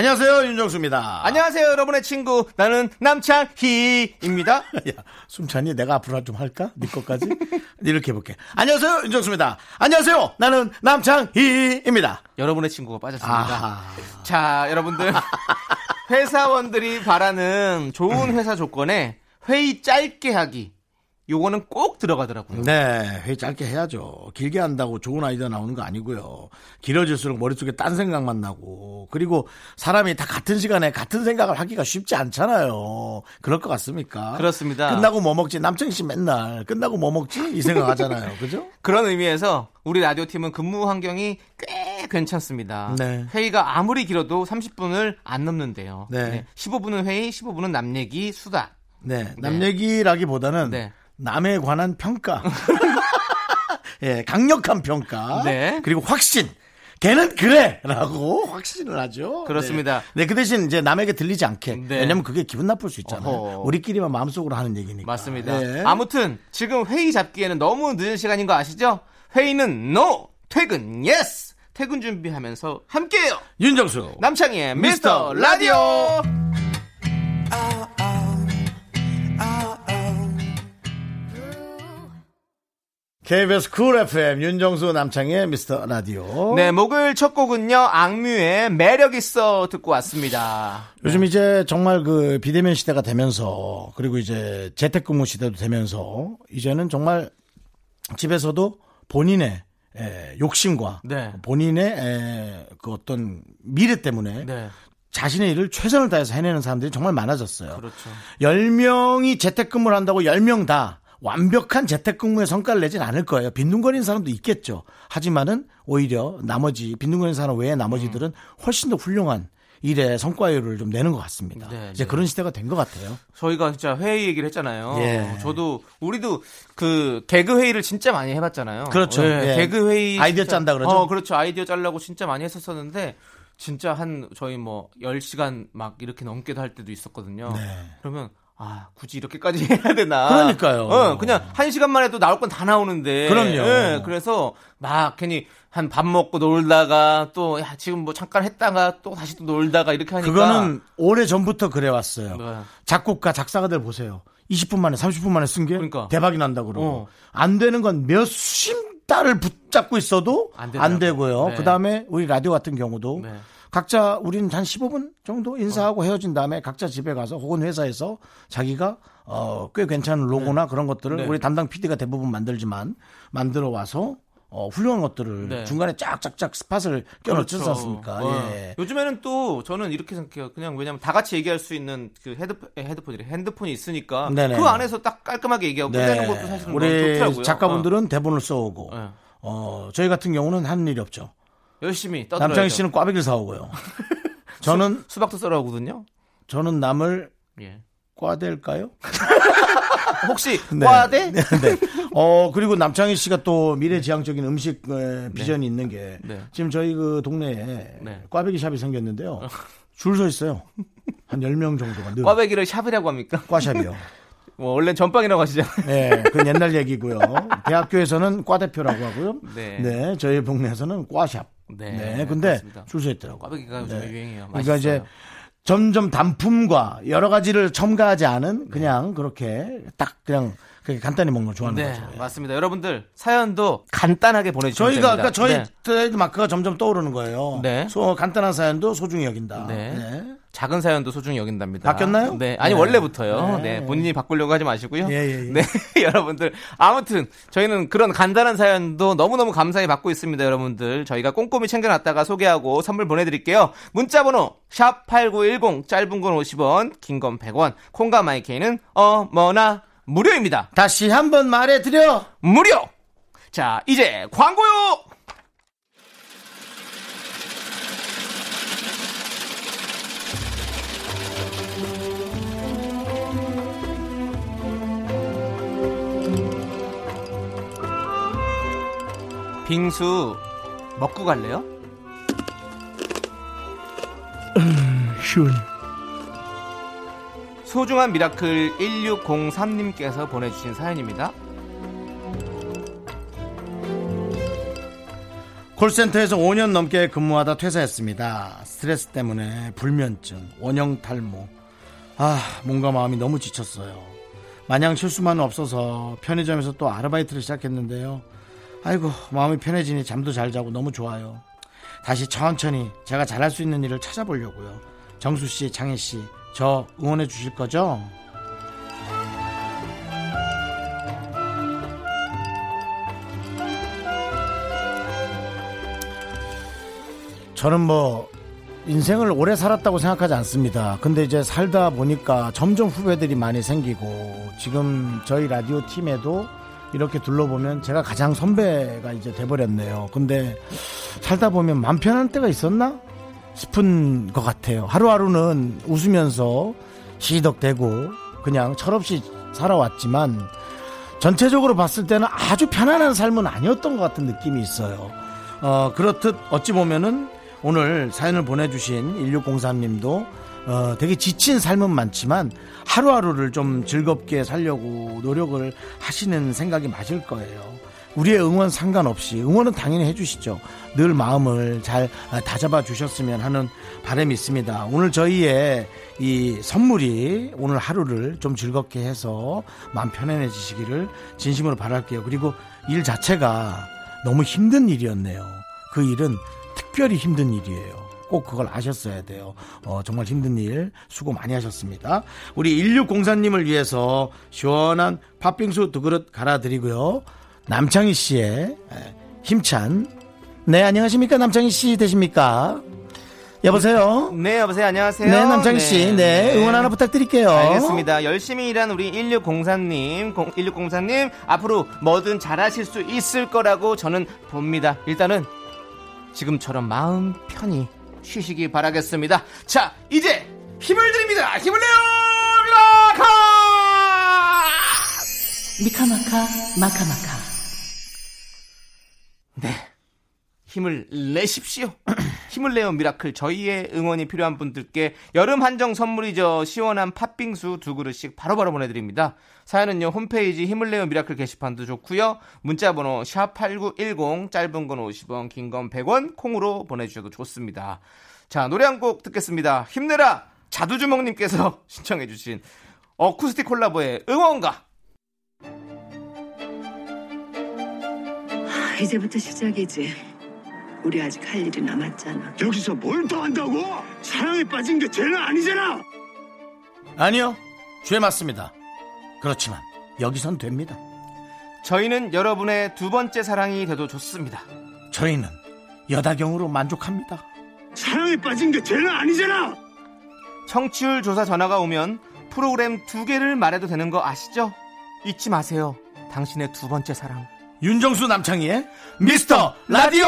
안녕하세요 윤정수입니다. 안녕하세요, 여러분의 친구. 나는 남창희입니다. 야, 숨찬이 내가 앞으로 좀 할까? 네 것까지? 이렇게 해볼게. 안녕하세요 윤정수입니다. 안녕하세요 나는 남창희입니다. 여러분의 친구가 빠졌습니다. 아하. 자, 여러분들. 회사원들이 바라는 좋은 회사 조건에 회의 짧게 하기. 요거는 꼭 들어가더라고요. 네, 회의 짧게 해야죠. 길게 한다고 좋은 아이디어 나오는 거 아니고요. 길어질수록 머릿속에 딴 생각만 나고, 그리고 사람이 다 같은 시간에 같은 생각을 하기가 쉽지 않잖아요. 그럴 것 같습니까? 그렇습니다. 끝나고 뭐 먹지? 남창희 씨 맨날 끝나고 뭐 먹지? 이 생각 하잖아요. 그죠? 그런 의미에서 우리 라디오 팀은 근무 환경이 꽤 괜찮습니다. 네. 회의가 아무리 길어도 30분을 안 넘는데요. 네. 15분은 회의, 15분은 남 얘기, 수다. 네, 남 얘기라기보다는 네. 남에 관한 평가. 예, 강력한 평가. 네. 그리고 확신. 걔는 그래! 라고 확신을 하죠. 그렇습니다. 네. 네, 그 대신 이제 남에게 들리지 않게. 네. 왜냐면 그게 기분 나쁠 수 있잖아요. 어허. 우리끼리만 마음속으로 하는 얘기니까. 맞습니다. 네. 아무튼 지금 회의 잡기에는 너무 늦은 시간인 거 아시죠? 회의는 NO! 퇴근 YES! 퇴근 준비하면서 함께해요! 윤정수. 남창희의 미스터 미스터 라디오! KBS 쿨 FM 윤정수 남창희의 미스터 라디오. 네, 목요일 첫 곡은요, 악뮤의 매력 있어 듣고 왔습니다. 요즘 이제 정말 그 비대면 시대가 되면서 그리고 이제 재택근무 시대도 되면서 이제는 정말 집에서도 본인의 에, 욕심과 네. 본인의 에, 그 어떤 미래 때문에 네, 자신의 일을 최선을 다해서 해내는 사람들이 정말 많아졌어요. 그렇죠. 10명이 재택근무를 한다고 10명 다 완벽한 재택근무의 성과를 내진 않을 거예요. 빈둥거리는 사람도 있겠죠. 하지만은 오히려 나머지 빈둥거리는 사람 외에 나머지들은 훨씬 더 훌륭한 일의 성과율을 좀 내는 것 같습니다. 네, 이제 네. 그런 시대가 된 것 같아요. 저희가 진짜 회의 얘기를 했잖아요. 예. 저도, 우리도 그 개그 회의를 진짜 많이 해봤잖아요. 그렇죠. 예, 예. 개그 회의. 아이디어 진짜- 짠다 그러죠? 어, 그렇죠. 아이디어 짜려고 진짜 많이 했었었는데, 진짜 한, 저희 뭐, 10시간 막 이렇게 넘게도 할 때도 있었거든요. 네. 그러면, 아, 굳이 이렇게까지 해야 되나. 그러니까요. 어, 그냥 한 시간만 해도 나올 건 다 나오는데. 그럼요. 예, 그래서 막 괜히 한 밥 먹고 놀다가 또, 야, 지금 뭐 잠깐 했다가 또 다시 또 놀다가 이렇게 하니까. 그거는 오래 전부터 그래 왔어요. 네. 작곡가, 작사가들 보세요. 20분 만에, 30분 만에 쓴 게 그러니까. 대박이 난다 그러고 어. 안 되는 건 몇십 달을 붙잡고 있어도 안 안. 되고요. 네. 그 다음에 우리 라디오 같은 경우도 네. 각자 우리는 한 15분 정도 인사하고 헤어진 다음에 각자 집에 가서 혹은 회사에서 자기가 어, 꽤 괜찮은 로고나 그런 것들을 네. 우리 담당 PD가 대부분 만들지만 만들어 와서 어, 훌륭한 것들을 네. 중간에 쫙쫙쫙 스팟을 껴넣지 그렇죠. 않습니까? 어. 예. 요즘에는 또 저는 이렇게 생각해요. 그냥 왜냐면 다 같이 얘기할 수 있는 그 헤드폰, 에, 헤드폰이래. 핸드폰이 있으니까 네네. 그 안에서 딱 깔끔하게 얘기하고 끝내는 것도 사실은 너무 우리 좋더라고요. 작가분들은 대본을 써오고, 어. 네. 어, 저희 같은 경우는 하는 일이 없죠. 어, 열심히 떠들어야죠. 남창희 씨는 꽈배기를 사오고요. 저는, 수 박도 썰어 오거든요. 저는 남을 예. 꽈댈까요? 혹시 네. 과대? 네. 네. 어, 그리고 남창희 씨가 또 미래지향적인 음식 에, 비전이 있는 게 네. 지금 저희 그 동네에 네. 꽈배기 샵이 생겼는데요. 줄 서 있어요. 한 10명 정도가 늘. 꽈배기를 샵이라고 합니까? 꽈샵이요. 뭐 원래 전빵이라고 하시잖아요. 네, 그건 옛날 얘기고요. 대학교에서는 과대표라고 하고요. 네. 네, 저희 동네에서는 꽈샵. 네, 네, 근데 그렇습니다. 줄 서 있더라고요. 꽈배기가 요즘에 네. 유행이에요. 그러니까 맛있어요. 이제 점점 단품과 여러 가지를 첨가하지 않은 그냥 그렇게 딱 그냥 그렇게 간단히 먹는 걸 좋아하는 네, 거죠. 맞습니다. 여러분들 사연도 간단하게 보내주시면 저희가 됩니다. 그러니까 저희 네. 트레이드 마크가 점점 떠오르는 거예요. 네. 소, 간단한 사연도 소중히 여긴다. 네. 네. 작은 사연도 소중히 여긴답니다. 바뀌었나요? 네. 아니, 네. 원래부터요. 네. 네. 본인이 바꾸려고 하지 마시고요. 예, 예, 예. 네. 여러분들. 아무튼, 저희는 그런 간단한 사연도 너무너무 감사히 받고 있습니다, 여러분들. 저희가 꼼꼼히 챙겨놨다가 소개하고 선물 보내드릴게요. 문자번호, 샵8910, 짧은 건 50원, 긴 건 100원, 콩과 마이케이는 어머나 무료입니다. 다시 한번 말해드려. 무료! 자, 이제 광고요! 빙수 먹고 갈래요? 시원. 소중한 미라클 1603님께서 보내주신 사연입니다. 콜센터에서 5년 넘게 근무하다 퇴사했습니다. 스트레스 때문에 불면증, 원형 탈모. 아, 뭔가 마음이 너무 지쳤어요. 마냥 쉴 수만 없어서 편의점에서 또 아르바이트를 시작했는데요. 아이고, 마음이 편해지니 잠도 잘 자고 너무 좋아요. 다시 천천히 제가 잘할 수 있는 일을 찾아보려고요. 정수 씨, 장혜 씨, 저 응원해 주실 거죠? 저는 뭐 인생을 오래 살았다고 생각하지 않습니다. 근데 이제 살다 보니까 점점 후배들이 많이 생기고 지금 저희 라디오 팀에도 이렇게 둘러보면 제가 가장 선배가 이제 돼버렸네요. 근데 살다 보면 맘 편한 때가 있었나 싶은 것 같아요. 하루하루는 웃으면서 시덕대고 그냥 철없이 살아왔지만 전체적으로 봤을 때는 아주 편안한 삶은 아니었던 것 같은 느낌이 있어요. 어, 그렇듯 어찌 보면은 오늘 사연을 보내주신 1603님도 어, 되게 지친 삶은 많지만 하루하루를 좀 즐겁게 살려고 노력을 하시는 생각이 맞을 거예요. 우리의 응원 상관없이 응원은 당연히 해주시죠. 늘 마음을 잘 다잡아 주셨으면 하는 바람이 있습니다. 오늘 저희의 이 선물이 오늘 하루를 좀 즐겁게 해서 마음 편안해지시기를 진심으로 바랄게요. 그리고 일 자체가 너무 힘든 일이었네요. 그 일은 특별히 힘든 일이에요. 꼭 그걸 아셨어야 돼요. 어, 정말 힘든 일 수고 많이 하셨습니다. 우리 1604님을 위해서 시원한 팥빙수 두 그릇 갈아드리고요. 남창희 씨의 힘찬 네 안녕하십니까 남창희 씨 되십니까? 여보세요. 네, 여보세요. 안녕하세요. 네 남창희 씨, 네, 응원 하나 부탁드릴게요. 알겠습니다. 열심히 일한 우리 1604님, 1604님, 앞으로 뭐든 잘하실 수 있을 거라고 저는 봅니다. 일단은 지금처럼 마음 편히 쉬시기 바라겠습니다. 자, 이제 힘을 드립니다. 힘을 내요! 미라카! 미카마카 마카마카 네. 힘을 내십시오. 힘을 내요 miracle. 저희의 응원이 필요한 분들께 여름 한정 선물이죠. 시원한 팥빙수 두 그릇씩 바로 바로 보내드립니다. 사연은요 홈페이지 힘을 내요 miracle 게시판도 좋고요. 문자번호 샵 #8910 짧은 건 50원, 긴 건 100원 콩으로 보내주셔도 좋습니다. 자 노래 한 곡 듣겠습니다. 힘내라 자두주먹님께서 신청해주신 어쿠스틱 콜라보의 응원가. 이제부터 시작이지 우리 아직 할 일이 남았잖아 여기서 뭘 더 한다고? 사랑에 빠진 게 죄는 아니잖아. 아니요, 죄 맞습니다. 그렇지만 여기선 됩니다. 저희는 여러분의 두 번째 사랑이 돼도 좋습니다. 저희는 여다경으로 만족합니다. 사랑에 빠진 게 죄는 아니잖아. 청취율 조사 전화가 오면 프로그램 두 개를 말해도 되는 거 아시죠? 잊지 마세요. 당신의 두 번째 사랑. 윤정수 남창희의 미스터 라디오.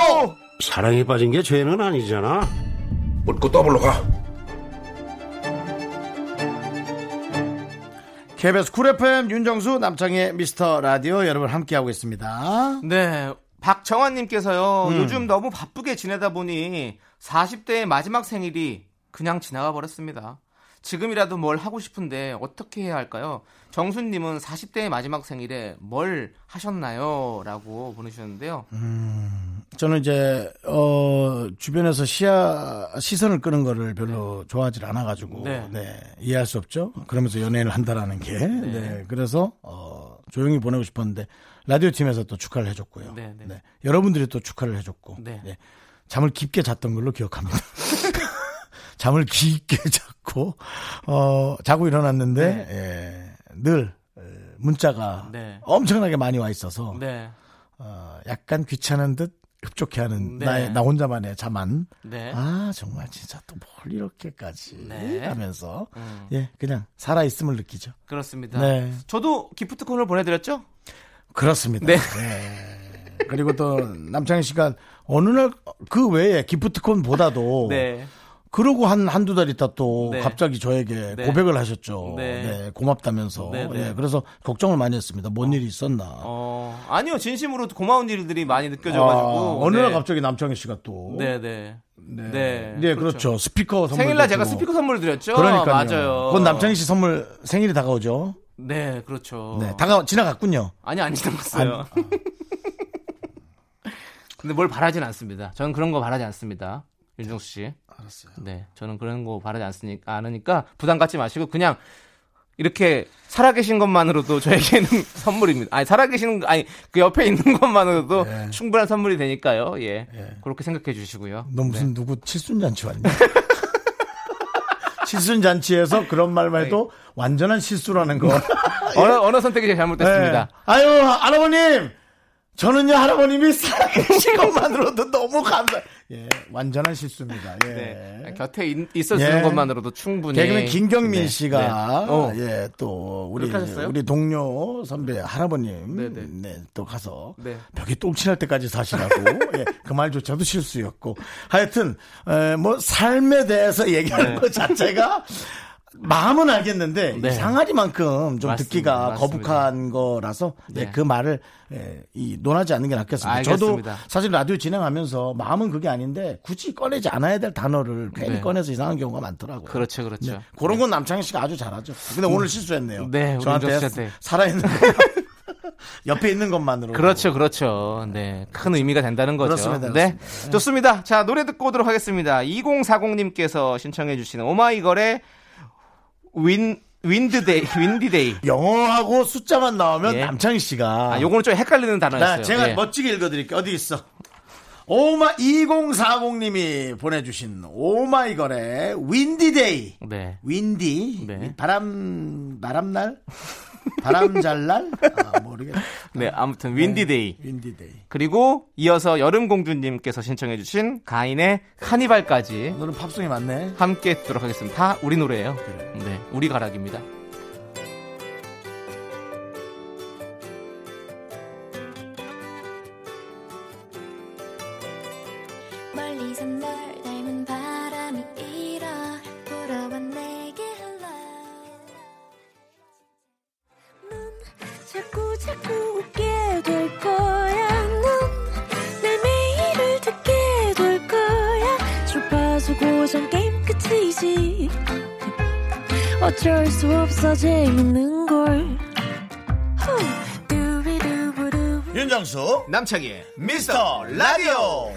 사랑에 빠진 게 죄는 아니잖아. 묻고 더블로 가. KBS 쿨 FM 윤정수 남창희의 미스터 라디오 여러분 함께하고 있습니다. 네. 박정환님께서요, 음. 요즘 너무 바쁘게 지내다 보니 40대의 마지막 생일이 그냥 지나가 버렸습니다. 지금이라도 뭘 하고 싶은데 어떻게 해야 할까요? 정수님은 40대의 마지막 생일에 뭘 하셨나요? 라고 보내주셨는데요. 저는 이제 어 주변에서 시야 시선을 끄는 거를 별로 좋아하지 않아 가지고 네. 네. 이해할 수 없죠. 그러면서 연애를 한다라는 게 네. 그래서 어 조용히 보내고 싶었는데 라디오 팀에서 또 축하를 해 줬고요. 네, 네. 네. 여러분들이 또 축하를 해 줬고 네. 네. 잠을 깊게 잤던 걸로 기억합니다. 잠을 깊게 잤고 어 자고 일어났는데 예, 늘 에, 문자가 네. 엄청나게 많이 와 있어서 네. 어, 약간 귀찮은 듯 흡족해하는 네. 나의 나 혼자만의 자만 네. 아 정말 진짜 또 뭘 이렇게까지 네. 하면서 음, 예 그냥 살아 있음을 느끼죠. 그렇습니다. 네 저도 기프트콘을 보내드렸죠? 그렇습니다. 네. 네. 그리고 또 남창희 씨가 어느 날 그 외에 기프트콘보다도 네. 그러고 한, 한두 달 있다 또 네. 갑자기 저에게 네. 고백을 하셨죠. 네. 네. 고맙다면서. 네, 네. 예, 그래서 걱정을 많이 했습니다. 뭔 일이 있었나. 어, 아니요. 진심으로 고마운 일들이 많이 느껴져가지고. 아, 어느 날 네. 갑자기 남창희 씨가 또. 네, 네. 네. 네, 네, 그렇죠. 스피커 선물. 생일날 제가 스피커 선물 드렸죠. 그러니까요. 맞아요. 그건 남창희 씨 선물 생일이 다가오죠. 네, 그렇죠. 네, 다가 지나갔군요. 아니 안 지나갔어요. 근데 뭘 바라진 않습니다. 저는 그런 거 바라지 않습니다. 윤정수 씨. 알았어요. 네, 저는 그런 거 바라지 않으니까, 않으니까 부담 갖지 마시고 그냥 이렇게 살아계신 것만으로도 저에게는 선물입니다. 아니 살아계시는 거- 아니 그 옆에 있는 것만으로도 네. 충분한 선물이 되니까요. 예, 그렇게 생각해 주시고요. 너 무슨 누구 칠순 잔치 왔니? 칠순잔치에서 그런 말만 해도 완전한 실수라는 거. 어느 어느 선택이 제일 잘못됐습니다. 네. 아유, 할아버님! 저는요, 할아버님이 살아계신 것만으로도 너무 감사. 예, 완전한 실수입니다. 예. 네, 곁에 있, 어주는 예. 것만으로도 충분히. 개그맨 김경민 네, 씨가 네. 어. 예 또 우리? 우리 동료 선배 할아버님 네, 네. 네, 또 가서 네. 벽에 똥 친할 때까지 사시라고 예, 그 말조차도 실수였고 하여튼 에, 뭐 삶에 대해서 얘기하는 네. 것 자체가 마음은 알겠는데 네. 이 상하리만큼 좀 맞습니다. 듣기가 맞습니다. 거북한 거라서 예, 네. 그 말을 예, 이 논하지 않는 게 낫겠습니다. 저도 알겠습니다. 사실 라디오 진행하면서 마음은 그게 아닌데 굳이 꺼내지 않아야 될 단어를 괜히 네. 꺼내서 이상한 경우가 많더라고요. 그렇죠, 그렇죠. 네. 그런 건 남창희 씨가 아주 잘하죠. 근데 오늘 실수했네요. 네, 저한테. 살아있는 옆에 있는 것만으로. 그렇죠, 그렇죠. 네, 큰 의미가 된다는 거죠. 그렇습니다, 네, 그렇습니다. 좋습니다. 자, 노래 듣고 오도록 하겠습니다. 2040님께서 신청해주시는 오마이걸의 Win Wind Day, Windy Day. 영어하고 숫자만 나오면 예. 남창희 씨가. 아, 요거는 좀 헷갈리는 단어였어요. 자, 제가 예. 멋지게 읽어드릴게요. 어디 있어? 오마 2040님이 보내주신 오마이걸의 Windy Day. 네. Windy 네. 바람 바람날 바람 잘 날 아, 모르겠네. 네, 아무튼 Windy Day. Windy Day. 그리고 이어서 여름공주님께서 신청해주신 가인의 카니발까지 오늘은 팝송이 많네. 함께 듣도록 하겠습니다. 다 우리 노래예요. 네, 우리 가락입니다. 남창희의 미스터 라디오.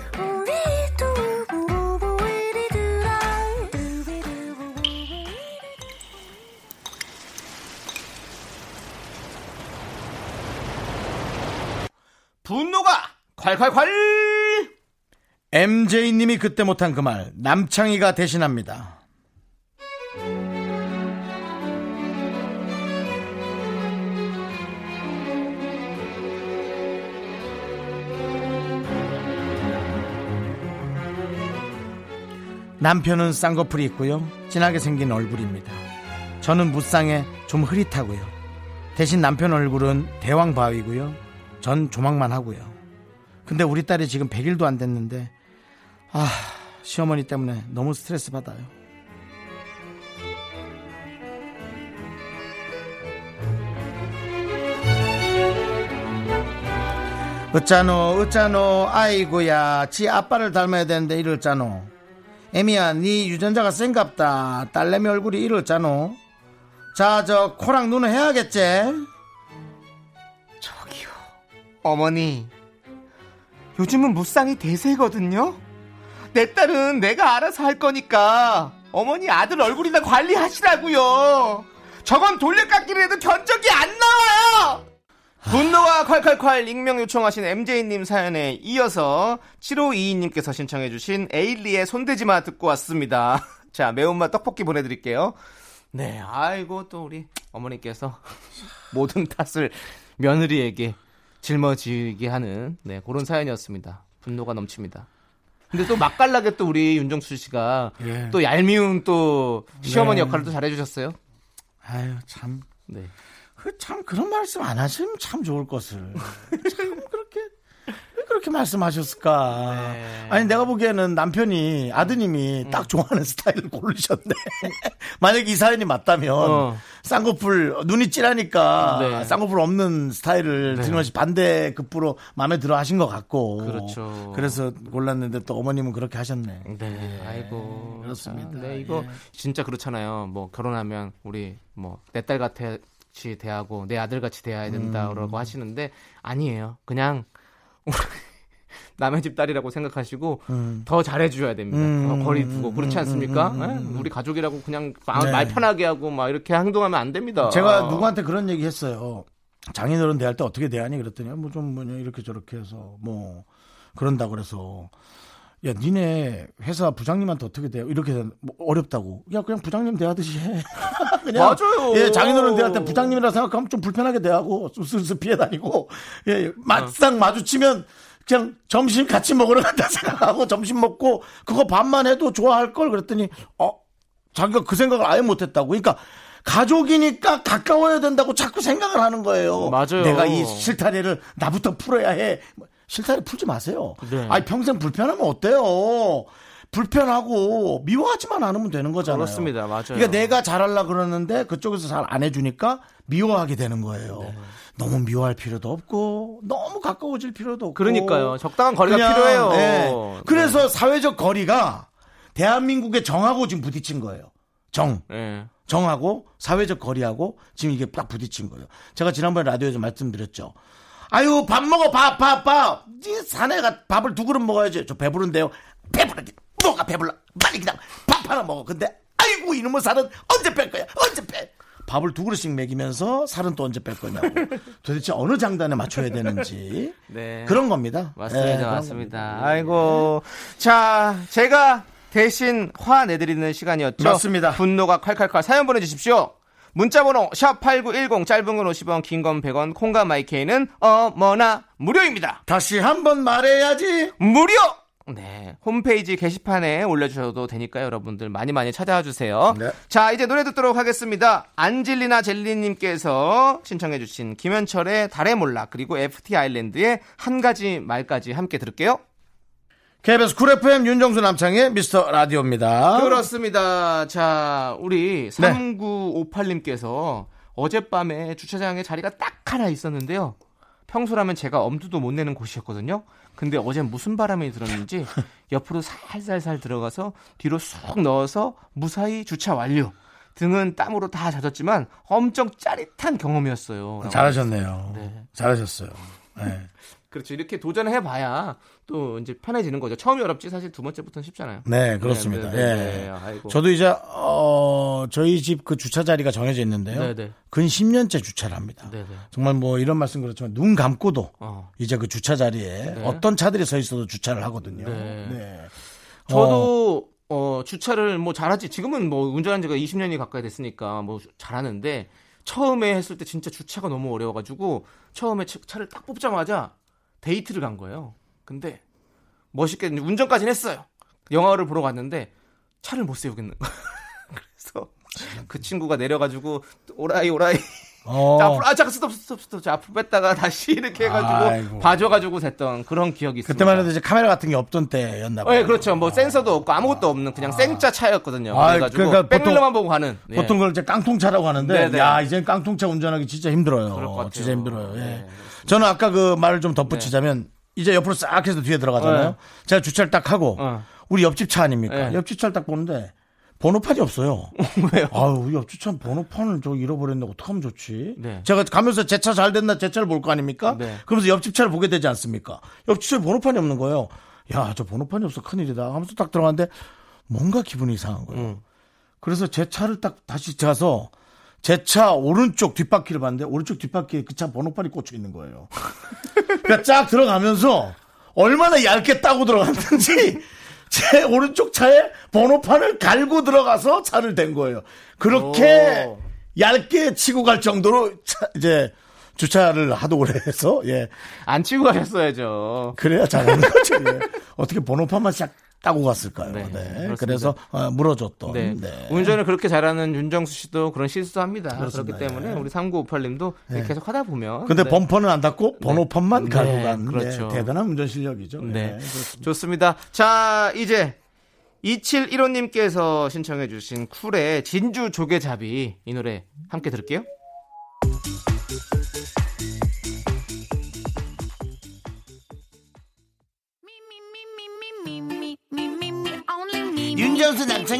분노가 콸콸콸! MJ님이 그때 못한 그 말 남창희가 대신합니다. 남편은 쌍꺼풀이 있고요. 진하게 생긴 얼굴입니다. 저는 무쌍에 좀 흐릿하고요. 대신 남편 얼굴은 대왕 바위고요. 전 조망만 하고요. 근데 우리 딸이 지금 100일도 안 됐는데 아 시어머니 때문에 너무 스트레스 받아요. 어짜노 어짜노 아이고야 지 아빠를 닮아야 되는데 이럴짜노 애미야 네 유전자가 센갑다 딸내미 얼굴이 이럴짜노 자저 코랑 눈을 해야겠지 저기요. 어머니. 요즘은 무쌍이 대세거든요? 내 딸은 내가 알아서 할 거니까 어머니 아들 얼굴이나 관리하시라고요. 저건 돌려깎기를 해도 견적이 안 나와요. 분노와 콸콸콸 익명 요청하신 MJ님 사연에 이어서 7522님께서 신청해주신 에일리의 손대지마 듣고 왔습니다. 자 매운맛 떡볶이 보내드릴게요. 네, 아이고 또 우리 어머니께서 모든 탓을 며느리에게 짊어지게 하는 네 그런 사연이었습니다. 분노가 넘칩니다. 근데 또 맛깔나게 또 우리 윤정수 씨가 예. 또 얄미운 또 시어머니 네. 역할을 또 잘해주셨어요. 아유 참 네. 그 참 그런 말씀 안 하시면 참 좋을 것을 참 그렇게 왜 그렇게 말씀하셨을까? 네. 아니 내가 보기에는 남편이 아드님이 음. 딱 좋아하는 스타일을 고르셨네. 만약 이 사연이 맞다면 어. 쌍꺼풀 눈이 찌라니까 네. 쌍꺼풀 없는 스타일을 틀림없이 반대 급부로 마음에 들어 하신 것 같고. 그렇죠. 그래서 골랐는데 또 어머님은 그렇게 하셨네. 네, 아이고 그렇습니다. 참, 네, 이거 예. 진짜 그렇잖아요. 뭐 결혼하면 우리 뭐 내 딸 같 이 대하고 내 아들 같이 대해야 음. 된다라고 하시는데 아니에요. 그냥 남의 집 딸이라고 생각하시고 더 잘해줘야 됩니다. 음. 더 거리 두고 그렇지 않습니까? 예? 우리 가족이라고 그냥 마- 네. 말 편하게 하고 막 이렇게 행동하면 안 됩니다. 제가 누구한테 그런 얘기 했어요. 장인어른 대할 때 어떻게 대하니 그랬더니 뭐좀 뭐냐 이렇게 저렇게 해서 뭐 그런다 그래서 야 니네 회사 부장님한테 어떻게 대요 이렇게 뭐 어렵다고 야 그냥 부장님 대하듯이 해 그냥 맞아요. 예 장인어른 대할 때 부장님이라 생각하면 좀 불편하게 대하고 좀 슬슬 피해 다니고 예 막상 마주치면 그냥 점심 같이 먹으러 간다 생각하고 점심 먹고 그거 밥만 해도 좋아할 걸 그랬더니 어 자기가 그 생각을 아예 못했다고. 그러니까 가족이니까 가까워야 된다고 자꾸 생각을 하는 거예요. 맞아요. 내가 이 실타래를 나부터 풀어야 해. 실타래 풀지 마세요. 네. 아니 평생 불편하면 어때요? 불편하고 미워하지만 않으면 되는 거잖아요. 그렇습니다. 맞아요. 그러니까 내가 잘하려 그러는데 그쪽에서 잘 안 해주니까 미워하게 되는 거예요. 네. 너무 미워할 필요도 없고 너무 가까워질 필요도 없고. 그러니까요. 적당한 거리가 그냥, 필요해요. 네. 그래서 사회적 거리가 대한민국의 정하고 지금 부딪힌 거예요. 정. 예. 정하고 사회적 거리하고 지금 이게 딱 부딪힌 거예요. 제가 지난번에 라디오에서 말씀드렸죠. 아유 밥 먹어 밥 밥 밥. 이 사내가 밥을 두 그릇 먹어야지. 저 배부른데요. 배부르게 뭐가 배불러. 빨리 그냥 밥 하나 먹어. 근데 아이고 이놈의 살은 언제 뺄 거야? 언제 빼? 밥을 두 그릇씩 먹이면서 살은 또 언제 뺄 거냐고. 도대체 어느 장단에 맞춰야 되는지 네. 그런 겁니다. 맞습니다. 예, 그런 맞습니다. 겁니다. 아이고. 자, 제가 대신 화 내드리는 시간이었죠. 맞습니다. 분노가 칼칼칼 사연 보내주십시오. 문자번호 샵 8910 짧은 건 50원 긴 건 100원 콩과 마이케이는 어머나 무료입니다. 다시 한번 말해야지. 무료! 네. 홈페이지 게시판에 올려주셔도 되니까요. 여러분들 많이 많이 찾아와 주세요. 네. 자, 이제 노래 듣도록 하겠습니다. 안질리나 젤리님께서 신청해주신 김현철의 달의 몰락 그리고 FT 아일랜드의 한 가지 말까지 함께 들을게요. KBS 쿨 FM 윤정수 남창희의 미스터 라디오입니다. 그렇습니다. 자, 우리 네. 3958님께서 어젯밤에 주차장에 자리가 딱 하나 있었는데요. 평소라면 제가 엄두도 못 내는 곳이었거든요. 근데 어제 무슨 바람이 들었는지 옆으로 살살살 들어가서 뒤로 쑥 넣어서 무사히 주차 완료. 등은 땀으로 다 젖었지만 엄청 짜릿한 경험이었어요. 잘하셨네요. 네. 잘하셨어요. 네. 그렇죠. 이렇게 도전을 해봐야 또 이제 편해지는 거죠. 처음이 어렵지 사실 두 번째부터는 쉽잖아요. 네, 그렇습니다. 네, 네, 예. 네. 저도 이제 어 저희 집 그 주차 자리가 정해져 있는데요. 네, 네. 근 10년째 주차를 합니다. 네, 네. 정말 뭐 이런 말씀 그렇지만 눈 감고도 어. 이제 그 주차 자리에 어떤 차들이 서 있어도 주차를 하거든요. 네. 네. 저도 어, 주차를 뭐 잘하지. 지금은 뭐 운전한 지가 20년이 가까이 됐으니까 뭐 잘하는데 처음에 했을 때 진짜 주차가 너무 어려워가지고 처음에 차- 차를 딱 뽑자마자 데이트를 간 거예요. 근데 멋있게 운전까지는 했어요. 영화를 보러 갔는데 차를 못 세우겠는 거예요. 그래서 그 친구가 내려가지고 오라이 오라이 어. 자, 앞으로 아 잠깐 스톱 스톱 스톱 자 앞으로 뺐다가 다시 이렇게 해가지고 아이고. 봐줘가지고 됐던 그런 기억이 있습니다. 그때만 해도 이제 카메라 같은 게 없던 때였나 봐요. 네, 그렇죠. 뭐 센서도 없고 아무것도 없는 그냥 생짜 차였거든요. 아, 그래가지고 그러니까 백밀러만 보고 가는. 네. 보통 그걸 이제 깡통차라고 하는데 네네. 야 이제 깡통차 운전하기 진짜 힘들어요. 진짜 힘들어요. 예. 네, 저는 아까 그 말을 좀 덧붙이자면 이제 옆으로 싹 해서 뒤에 들어가잖아요. 네. 제가 주차를 딱 하고 어. 우리 옆집 차 아닙니까? 네. 옆집 차를 딱 보는데 번호판이 없어요. 왜요? 아유, 옆집 차 번호판을 저 잃어버렸는데 어떡하면 좋지? 네. 제가 가면서 제 차 잘 됐나 제 차를 볼 거 아닙니까? 네. 그러면서 옆집 차를 보게 되지 않습니까? 옆집 차에 번호판이 없는 거예요. 야, 저 번호판이 없어 큰일이다. 하면서 딱 들어갔는데 뭔가 기분이 이상한 거예요. 음. 그래서 제 차를 딱 다시 가서 제 차 오른쪽 뒷바퀴를 봤는데 오른쪽 뒷바퀴에 그 차 번호판이 꽂혀 있는 거예요. 그러니까 쫙 들어가면서 얼마나 얇게 따고 들어갔는지 제 오른쪽 차에 번호판을 갈고 들어가서 차를 댄 거예요. 그렇게 오. 얇게 치고 갈 정도로 차- 이제 주차를 하도 오래 해서 예 안 치고 가셨어야죠. 그래야 잘하는 거죠. 예. 어떻게 번호판만 싹 따고 갔을까요? 네, 네. 그래서 어, 물어줬던. 네. 네. 운전을 그렇게 잘하는 윤정수 씨도 그런 실수도 합니다. 그렇습니다. 그렇기 때문에 예. 우리 3958님도 계속 하다 보면. 근데 네. 범퍼는 안 닫고 번호판만 네, 갈고 간 그렇죠. 네, 대단한 운전 실력이죠. 네. 그렇습니다. 좋습니다. 자, 이제 2715님께서 신청해주신 쿨의 진주 조개잡이 이 노래 함께 들을게요.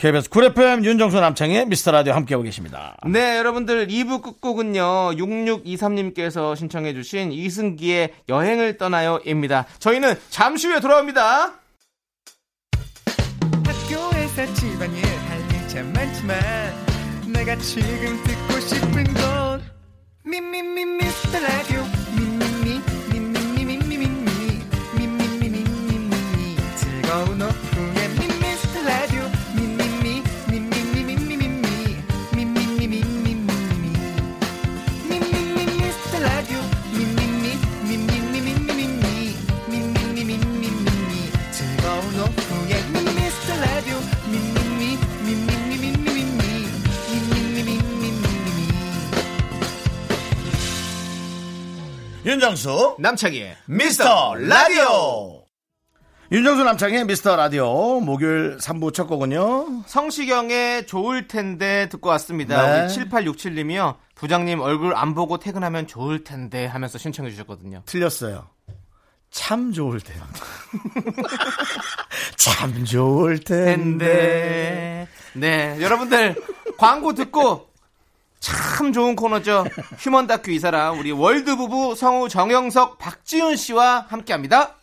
KBS 쿨 FM 윤정수 남창희의 미스터 라디오 함께하고 계십니다. 네, 여러분들 2부 끝곡은요. 6623님께서 신청해 주신 이승기의 여행을 떠나요입니다. 저희는 잠시 후에 돌아옵니다. 학교에서 집안일 할일참 많지만 내가 지금 듣고 싶은 건 미미미 미스터 라디오 미미미 미미미 미미미 미미미 미미미 즐거운 오후 윤정수 남창희의 미스터 라디오 윤정수 남창의 미스터 라디오 목요일 3부 첫 곡은요 성시경의 좋을 텐데 듣고 왔습니다. 네. 우리 7867님이요. 부장님 얼굴 안 보고 퇴근하면 좋을 텐데 하면서 신청해 주셨거든요. 틀렸어요. 참 좋을 텐데. 참 좋을 텐데. 텐데. 네, 여러분들 광고 듣고 참 좋은 코너죠. 휴먼 다큐 이 사람 우리 월드 부부 성우 정영석 박지훈 씨와 함께합니다.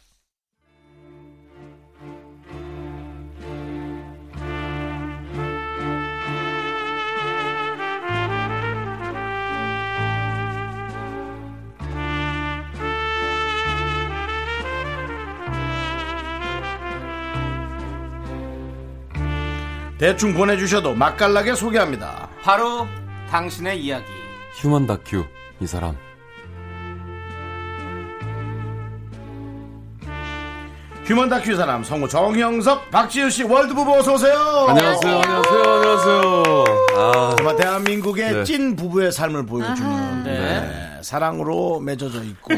대충 보내주셔도 맛깔나게 소개합니다. 바로 당신의 이야기. 휴먼 다큐 이 사람 휴먼 다큐 사람 성우 정형석 박지윤 씨 월드부부 어서 오세요. 안녕하세요 안녕하세요 안녕하세요 아 정말 대한민국의 네. 찐 부부의 삶을 보여주는 네. 네, 사랑으로 맺어져 있고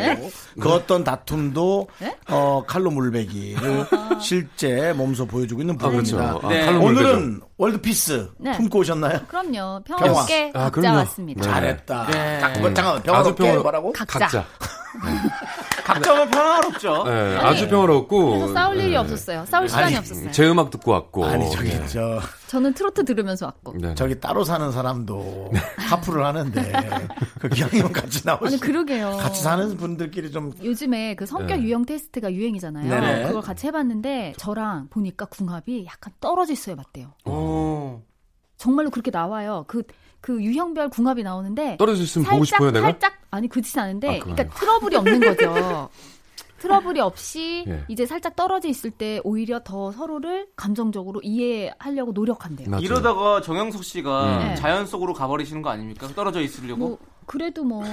그 어떤 다툼도 어, 칼로 물베기를 실제 몸소 보여주고 있는 부부입니다. 그렇죠. 아, 네. 칼로 물베죠. 오늘은 월드피스 네. 품고 오셨나요? 그럼요. 평화. 평화롭게 아, 각자 그럼요. 왔습니다. 네. 잘했다. 네. 자, 뭐, 잠깐만 평화롭게 평화로- 뭐라고? 각자. 각자 각자면 평화롭죠. 네, 아주 평화롭고 그래서 싸울 일이 네. 없었어요. 싸울 시간이 없었어요. 제 음악 듣고 왔고 아니 저기 네. 저 저는 트로트 들으면서 왔고. 네. 저기 따로 사는 사람도 하프를 하는데 그 기왕이면 같이 나오시. 아니 그러게요. 같이 사는 분들끼리 좀 요즘에 그 성격 네. 유형 테스트가 유행이잖아요. 네네. 그걸 같이 해봤는데 저랑 보니까 궁합이 약간 떨어졌어야 맞대요. 오. 정말로 그렇게 나와요. 그, 그 유형별 궁합이 나오는데 떨어져 있으면 보고 싶어요 내가 살짝 아니 그렇진 않은데 아? 그러니까 트러블이 없는 거죠. 트러블이 없이 예. 이제 살짝 떨어져 있을 때 오히려 더 서로를 감정적으로 이해하려고 노력한대요. 맞아요. 이러다가 정영석 씨가 네. 자연 속으로 가버리시는 거 아닙니까? 떨어져 있으려고. 뭐 그래도 뭐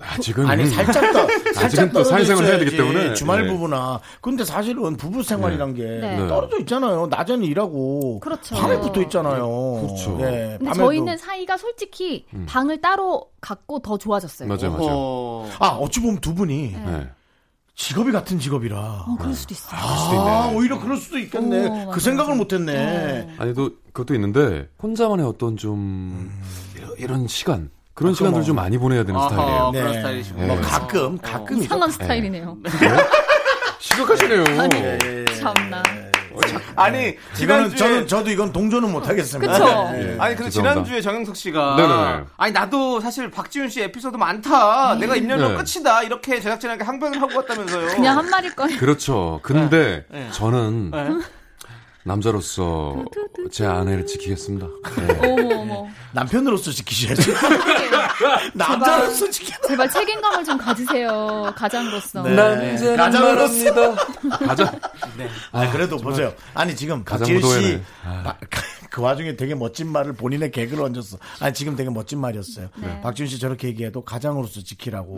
아직은 아니 살짝 더 살짝 아직은 또 떨어져 사회생활을 해야 되기. 때문에. 주말 네. 부부나 근데 사실은 부부 생활이란 게 네. 떨어져 있잖아요. 낮에는 일하고 그렇죠. 밤에 붙어 있잖아요. 그렇죠. 예, 근데 밤에도. 저희는 사이가 솔직히 방을 따로 갖고 더 좋아졌어요. 맞아요 맞아요 어. 아 어찌 보면 두 분이 네. 직업이 같은 직업이라. 어, 그럴 수도 있어요. 아, 오히려 그럴 수도 있겠네. 오, 맞아, 그 생각을. 못했네. 아니 또 그것도 있는데 혼자만의 어떤 좀 음. 이런, 이런 시간 그런 아, 시간들을 그럼. 좀 많이 보내야 되는 아하, 스타일이에요. 그런 네. 스타일이시구나. 뭐 네. 가끔 가끔이죠. 이상한 스타일이네요. 시각하시네요. 참나. 아니 이거는 지난주에 저는 저도 이건 동조는 못 하겠습니다. 그쵸? 네. 아니 근데 죄송합니다. 지난주에 정영석 씨가 네네네. 아니 나도 사실 박지훈 씨 에피소드 많다. 내가 입년로 네. 끝이다. 이렇게 제작진에게 항변을 하고 갔다면서요. 그냥 한 말일 거예요. 그렇죠. 근데 네. 저는 네. 남자로서 제 아내를 지키겠습니다. 네. 어머 어머. 남편으로서 지키셔야죠. 남자로서 지켜. 제발 책임감을 좀 가지세요. 가장으로서. 네. 남자는 가장으로서. 가장 아, 그래도 보세요. 아니, 지금 가장 박지일 씨, 무도회네. 바- 그 와중에 되게 멋진 말을 본인의 개그로 얹었어. 아니, 지금 되게 멋진 말이었어요. 네. 박지훈 씨 저렇게 얘기해도 가장으로서 지키라고.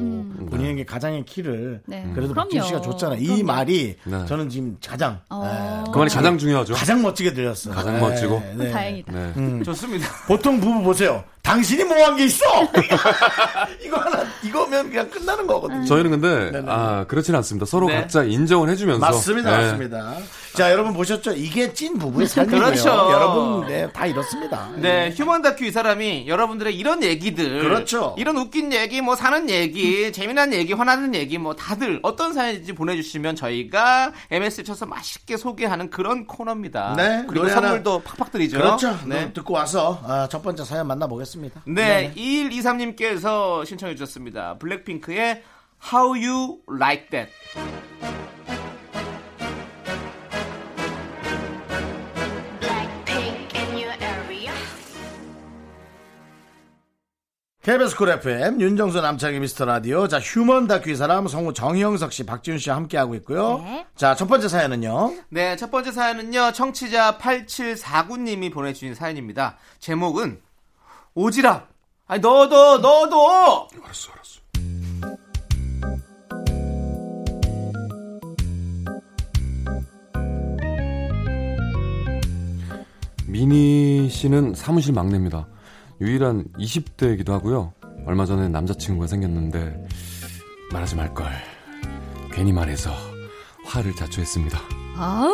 본인에게 가장의 키를. 네. 그래도 그럼요. 박지훈 씨가 줬잖아요. 이 그럼요. 말이 네. 저는 지금 가장. 어. 예, 그 말이 가장 중요하죠. 가장 멋지게 들렸어요. 가장 네, 멋지고. 네. 다행이다. 네. 좋습니다. 보통 부부 보세요. 당신이 뭐 한 게 있어? 이거 하나, 이거면 그냥 끝나는 거거든요. 저희는 근데 네네. 아 그렇진 않습니다. 서로 네. 각자 인정을 해주면서 맞습니다, 네. 맞습니다. 자, 여러분 보셨죠? 이게 찐 부부의 삶이고요. 그렇죠. 여러분, 네, 다 이렇습니다. 네, 휴먼 다큐 이 사람이 여러분들의 이런 얘기들. 그렇죠. 이런 웃긴 얘기, 뭐 사는 얘기, 재미난 얘기, 화나는 얘기, 뭐 다들 어떤 사연인지 보내주시면 저희가 MS에 쳐서 맛있게 소개하는 그런 코너입니다. 네, 그리고 노래 하나- 선물도 팍팍 드리죠. 그렇죠. 네. 네. 듣고 와서 아, 첫 번째 사연 만나보겠습니다. 네, 2123님께서 신청해 주셨습니다. 블랙핑크의 How You Like That. KBS 쿨 FM 윤정수 남창희 미스터 라디오 자 human 다큐 이 사람 성우 정영석 씨 박지훈 씨와 함께하고 있고요. 네. 자, 첫 번째 사연은요. 네, 첫 번째 사연은요, 청취자 8749님이 보내주신 사연입니다. 제목은, 오지랖! 아니, 너도, 너도! 알았어, 알았어. 미니 씨는 사무실 막내입니다. 유일한 20대이기도 하고요. 얼마 전에 남자친구가 생겼는데 말하지 말걸. 괜히 말해서 화를 자초했습니다. 아우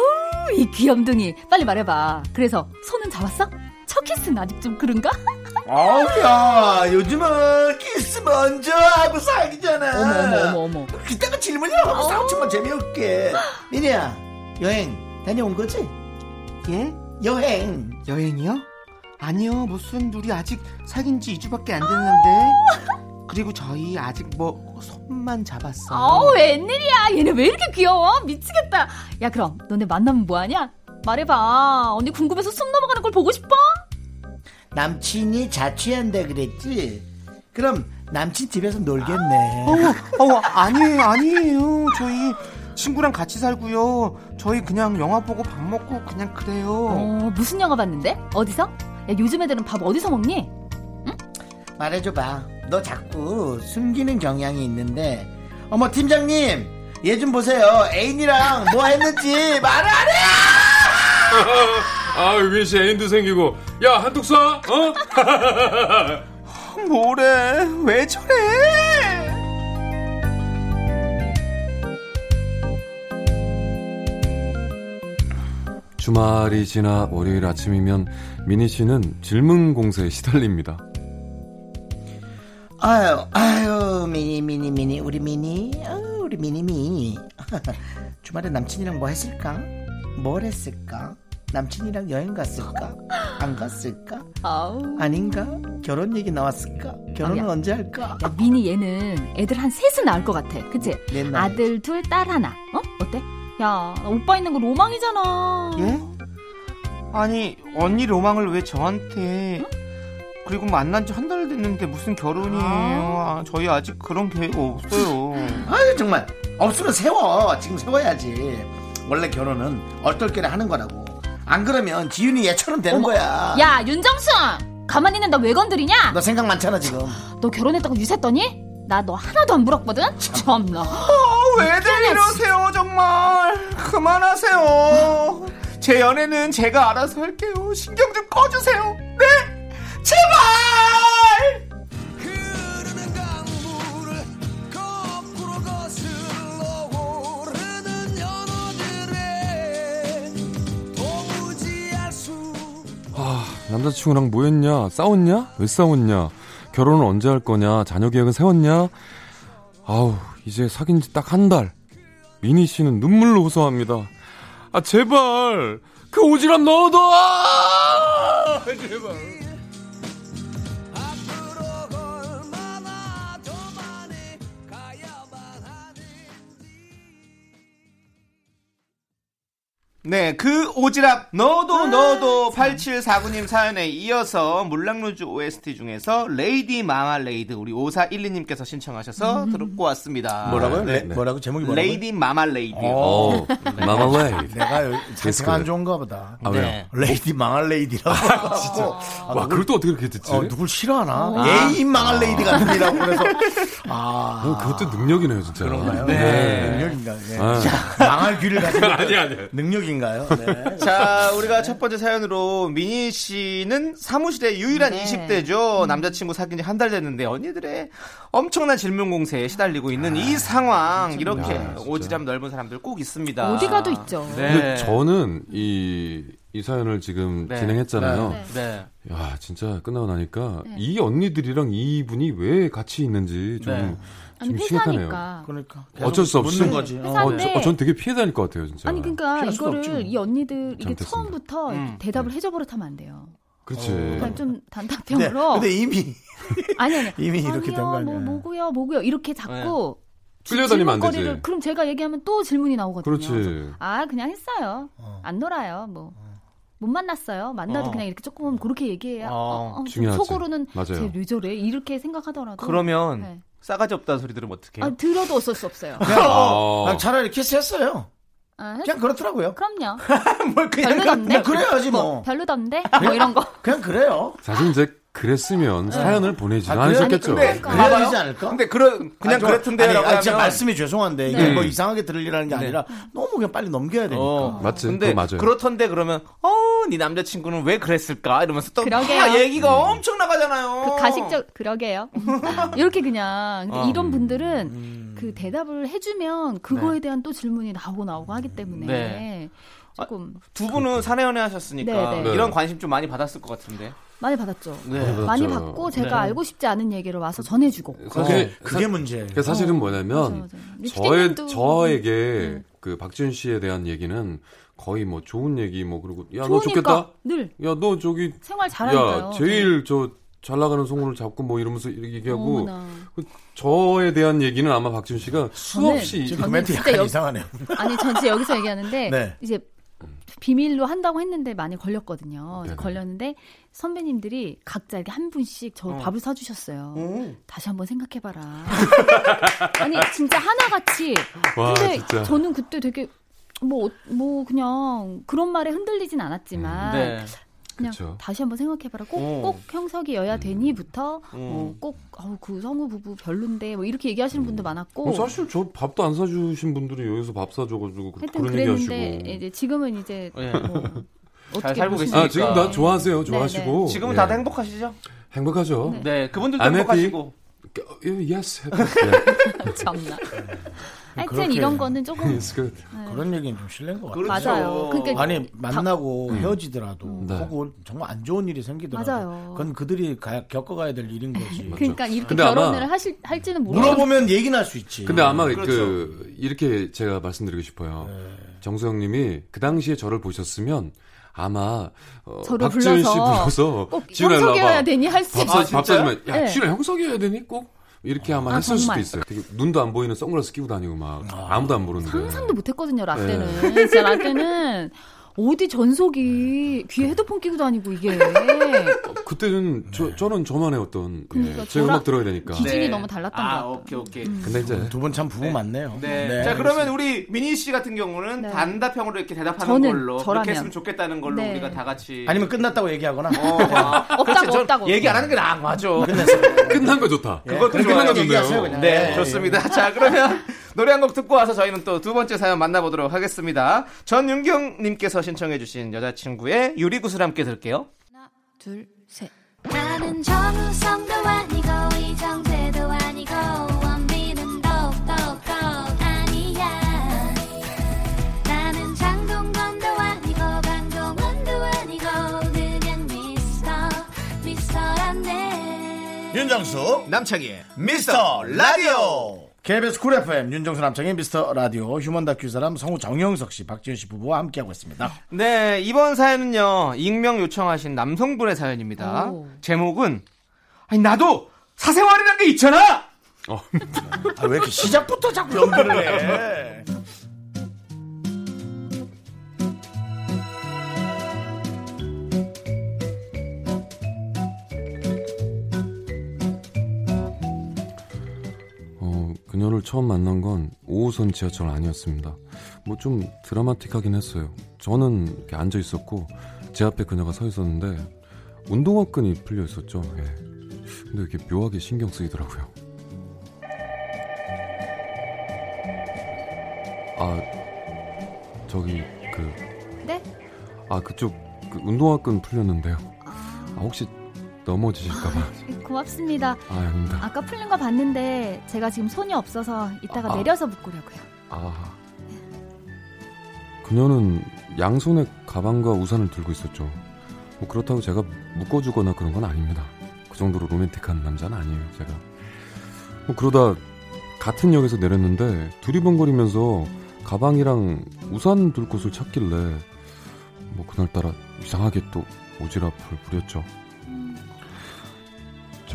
이 귀염둥이 빨리 말해봐. 그래서 손은 잡았어? 첫 키스는 아직 좀 그런가? 아우야 요즘은 키스 먼저 하고 사귀잖아. 어머 어머 어머 어머. 그때가 질문이라고 하고 싸우지만 재미없게. 미니야 여행 다녀온 거지? 예? 여행. 여행이요? 아니요, 무슨, 우리 아직 사귄 지 2주밖에 안 됐는데. 그리고 저희 아직 뭐, 손만 잡았어요. 아우 웬일이야. 얘네 왜 이렇게 귀여워? 미치겠다. 야 그럼 너네 만나면 뭐 하냐? 말해 봐. 언니 궁금해서 숨 넘어가는 걸 보고 싶어? 남친이 자취한다 그랬지? 그럼 남친 집에서 놀겠네. 어, 아니에요, 아니에요. 저희 친구랑 같이 살고요. 저희 그냥 영화 보고 밥 먹고 그냥 그래요. 어 무슨 영화 봤는데? 어디서? 야 요즘 애들은 밥 어디서 먹니? 말해줘봐. 너 자꾸 숨기는 경향이 있는데. 어머 팀장님 얘 좀 보세요. 애인이랑 뭐 했는지 말을 안 해. 아, 유빈 씨 애인도 생기고. 야, 한뚝 쏴? 어? 뭐래? 왜 저래? 주말이 지나 월요일 아침이면 미니 씨는 질문 공세에 시달립니다. 아유 아유 미니 미니 미니 우리 미니 아유, 우리 미니 미. 주말에 남친이랑 뭐 했을까? 뭘 했을까? 남친이랑 여행 갔을까? 안 갔을까? 아우. 아닌가? 결혼 얘기 나왔을까? 결혼은 아, 야. 언제 할까? 야 미니 얘는 애들 한 셋은 낳을 것 같아. 그치? 아들 둘, 딸 하나. 어? 어때? 야, 나 오빠 있는 거 로망이잖아. 예? 아니, 언니 로망을 왜 저한테. 그리고 만난 지 한 달 됐는데 무슨 결혼이에요. 아, 저희 아직 그런 계획 없어요. 아유 정말 없으면 세워 지금 세워야지 원래 결혼은 얼떨결에 하는 거라고 안 그러면 지윤이 얘처럼 되는 어머. 거야 야, 윤정수! 가만히 있는 너왜 건드리냐? 너 생각 많잖아 지금 너 결혼했다고 유세했더니? 나 너 하나도 안 부럽거든? 참나. 아, 왜들 이러세요, 정말. 그만하세요. 제 연애는 제가 알아서 할게요. 신경 좀 꺼주세요. 네? 제발! 흐르는 강물을 거꾸로 거슬러 오르는 연어들의 도무지 알수 아, 남자친구랑 뭐 했냐? 싸웠냐? 왜 싸웠냐? 결혼은 언제 할 거냐? 자녀 계획은 세웠냐? 아우, 이제 사귄 지 딱 한 달. 미니 씨는 눈물로 호소합니다. 아, 제발! 그 오지랖 넣어둬! 아! 제발. 네, 그 오지랖 넣어둬 넣어둬 8749님 사연에 이어서 물랑루즈 OST 중에서 Lady Marmalade 우리 5412님께서 신청하셔서 듣고 왔습니다. 뭐라고요? 네. 레- 뭐라고 제목이 뭐라고요? Lady Marmalade. 어. Marmalade. 내가 요새 상태가 안. 좋은가 보다. 아, 왜요? 네. 레이디 망할 레이디라고. 진짜. 아, 와, 그걸 또 어떻게 그렇게 듣지? 어, 누굴 싫어하나? 아. 예의 망할 레이디 같은 이라고 그래서. 아. 어, 그것도 능력이네요, 진짜. 그런가요? 네. 능력인가요? 네. 아. 자, 망할 귀를 가진 아니, 아니. 능력인 가요? 네. 자, 우리가 첫 번째 사연으로 미니 씨는 사무실의 유일한 네. 20대죠. 남자친구 사귄 지 한 달 됐는데 언니들의 엄청난 질문 공세에 시달리고 있는 이 상황. 이렇게 야. 오지랖 넓은 사람들 꼭 있습니다. 어디 가도 있죠. 네. 근데 저는 이, 이 사연을 지금 네. 진행했잖아요. 네. 네. 야, 진짜 끝나고 나니까 네. 이 언니들이랑 이 분이 왜 같이 있는지 좀, 네. 아니 좀. 회사니까. 그러니까. 어쩔 수 없이 거지. 어. 어, 회사인데 저, 어, 전 되게 피해 다닐 것 같아요, 진짜. 아니 그러니까 이거를 없지 뭐. 이 언니들 이게. 처음부터 음. 대답을 해줘버릇하면 안 돼요. 그렇지. 그러니까 좀 네. 단답형으로. 근데 이미 아니 아니. 이미 이렇게 된거 아니요, 아니야. 뭐 뭐고요, 뭐고요 이렇게 자꾸 끌려다니면 안 되지. 그럼 제가 얘기하면 또 질문이 나오거든요. 그렇지. 아 그냥 했어요. 어. 안 놀아요. 뭐. 못 만났어요. 만나도 어. 그냥 이렇게 조금 그렇게 얘기해야 어, 어, 어, 좀 중요하지. 속으로는 맞아요. 쟤왜 저래 이렇게 생각하더라도 그러면 네. 싸가지 없다는 소리 들으면 어떡해요? 아, 들어도 어쩔 수 없어요. 그냥, 아. 그냥 차라리 키스했어요. 아, 그냥 그렇더라고요. 그럼요. 뭘 그냥 별로던데? 그냥 그래야지 뭐. 별로던데? 뭐 이런 거. 그냥 그래요. 사실 이제 그랬으면 사연을 보내지 아, 않으셨겠죠. 봐봐요. 되지 않을까? 근데 그런 그냥 아, 저- 그랬던데요라고 아니, 아, 진짜 말씀이 죄송한데 이게 네. 뭐 이상하게 들리라는 게 네. 아니라 너무 그냥 빨리 넘겨야 되니까. 어. 맞지? 근데 맞아요. 그렇던데 그러면 어, 네 남자친구는 왜 그랬을까? 이러면서 또 그러게요. 막 얘기가 엄청 나가잖아요. 그 가식적 그러게요. 이렇게 그냥 어. 이런 분들은 음. 그 대답을 해주면 그거에 대한 또 질문이 나오고 나오고 하기 때문에 네. 조금 두 분은 사내 연애 하셨으니까 네, 네. 이런 관심 좀 많이 받았을 것 같은데. 많이 받았죠. 네. 많이 받았죠. 받고 제가 네. 알고 싶지 않은 얘기를 와서 전해주고. 사실 어, 그게 문제예요. 그 사실은 어, 뭐냐면 맞아, 맞아. 저의 저에게 그 박지윤 씨에 대한 얘기는 거의 뭐 좋은 얘기 뭐 그리고 야 너 좋겠다. 늘 야 너 저기 생활. 야 제일 저 잘 나가는 송우를 잡고 뭐 이러면서 이렇게 얘기하고 어머나. 저에 대한 얘기는 아마 박지윤 씨가 수없이 지금 그 저는 멘트 진짜 약간 여- 이상하네요. 아니 전 진짜 여기서 얘기하는데 네. 이제 비밀로 한다고 했는데 많이 걸렸거든요. 네네. 걸렸는데 선배님들이 각자 이렇게 한 분씩 저 어. 밥을 사주셨어요. 음. 다시 한번 생각해봐라. 아니 진짜 하나같이. 와 근데 진짜 저는 그때 되게 뭐뭐 그냥 그런 말에 흔들리진 않았지만 네. 그냥 그쵸. 다시 한번 생각해봐라. 꼭 어. 꼭 형석이어야 되니부터 음. 어, 꼭 어우, 그 성우 부부 별론데 뭐 이렇게 얘기하시는 분도 많았고. 어, 사실 저 밥도 안 사주신 분들이 여기서 밥 사줘가지고 그- 하여튼 그런 그랬는데 얘기하시고 이제 지금은 이제 예. 뭐 어떻게 살고 보시면 아 지금 다 좋아하세요 네, 좋아하시고 지금은 예. 다들 행복하시죠? 행복하죠 네. 네. 그분들도 I'm 행복하시고. 예, yes 예. 참나. 하여튼 그렇게- 이런 거는 조금 It's good. 그런 얘기는 좀 실례인 것 같아요. 그렇죠. 맞아요. 그러니까 아니 만나고 헤어지더라도 네. 혹은 정말 안 좋은 일이 생기더라도 맞아요. 그건 그들이 가- 겪어가야 될 일인 거지. 그러니까 이렇게 결혼을 하실 할지는 모르고 물어보면 얘기 날 수 있지. 근데 아마 그렇죠. 그 이렇게 제가 말씀드리고 싶어요. 네. 정수영님이 그 당시에 저를 보셨으면 아마 어, 저를 박지윤 씨 불러서 형석이어야 와봐. 되니 할수 밥, 사, 아, 밥 진짜요? 사주면 야 네. 지윤아 형석이어야 되니 꼭 이렇게 아마 아, 했을 정말. 수도 있어요. 되게 눈도 안 보이는 선글라스 끼고 다니고 막 아무도 안 모르는데. 상상도 못했거든요 네. 라떼는 진짜 라떼는 어디 전속이 귀에 헤드폰 끼고 다니고 이게 그때는 저, 저는 저만의 어떤 그러니까 예, 제 저랑 음악 들어야 되니까. 기준이 너무 달랐던 아, 것 같아요. 오케이, 오케이. 근데 이제 두 분 참 부부 많네요. 네. 자, 그러면 우리 미니 씨 같은 경우는 네. 단답형으로 이렇게 대답하는 저는 걸로 저라면. 그렇게 했으면 좋겠다는 걸로 네. 우리가 다 같이 아니면 끝났다고 얘기하거나. 어, 아, 없다고, 없다고. 얘기 안 하는 게 나아. 맞아. 끝난 거 좋다. 그것도 그렇게 좋아요. 끝난 얘기하세요, 그냥. 네, 예, 좋습니다. 자, 그러면 노래 한 곡 듣고 와서 저희는 또 두 번째 사연 만나보도록 하겠습니다. 전윤경님께서 신청해주신 여자친구의 유리구슬 함께 들을게요. 둘, 셋. 나는 정우성도 아니고 이정재도 아니고 원빈은 더욱더 아니야 나는 장동건도 아니고 강동원도 아니고 그냥 미스터 미스터란데 윤정수 남창희의 미스터 라디오. KBS 쿨 FM 윤정수 남창희의 미스터 라디오 human 다큐 사람 성우 정영석 씨, 박지현 씨 부부와 함께하고 있습니다. 네, 이번 사연은요, 익명 요청하신 남성분의 사연입니다. 오. 제목은, 아니, 나도 사생활이라는 게 있잖아! 어, 아, 왜 이렇게 시작부터 자꾸 연기를 해? 처음 만난 건 5호선 지하철 아니었습니다. 뭐 좀 드라마틱하긴 했어요. 저는 이렇게 앉아 있었고 제 앞에 그녀가 서 있었는데 운동화끈이 풀려 있었죠. 예. 근데 이렇게 묘하게 신경 쓰이더라고요. 아 저기 그 네? 아 그쪽 그 운동화끈 풀렸는데요. 아 혹시 넘어지실까봐. 고맙습니다. 아 아닙니다. 아까 풀린 거 봤는데 제가 지금 손이 없어서 이따가 아. 내려서 묶으려고요. 아 그녀는 양손에 가방과 우산을 들고 있었죠. 뭐 그렇다고 제가 묶어주거나 그런 건 아닙니다. 그 정도로 로맨틱한 남자는 아니에요. 제가. 뭐 그러다 같은 역에서 내렸는데 두리번거리면서 가방이랑 우산 둘 곳을 찾길래 뭐 그날따라 이상하게 또 오지랖을 부렸죠.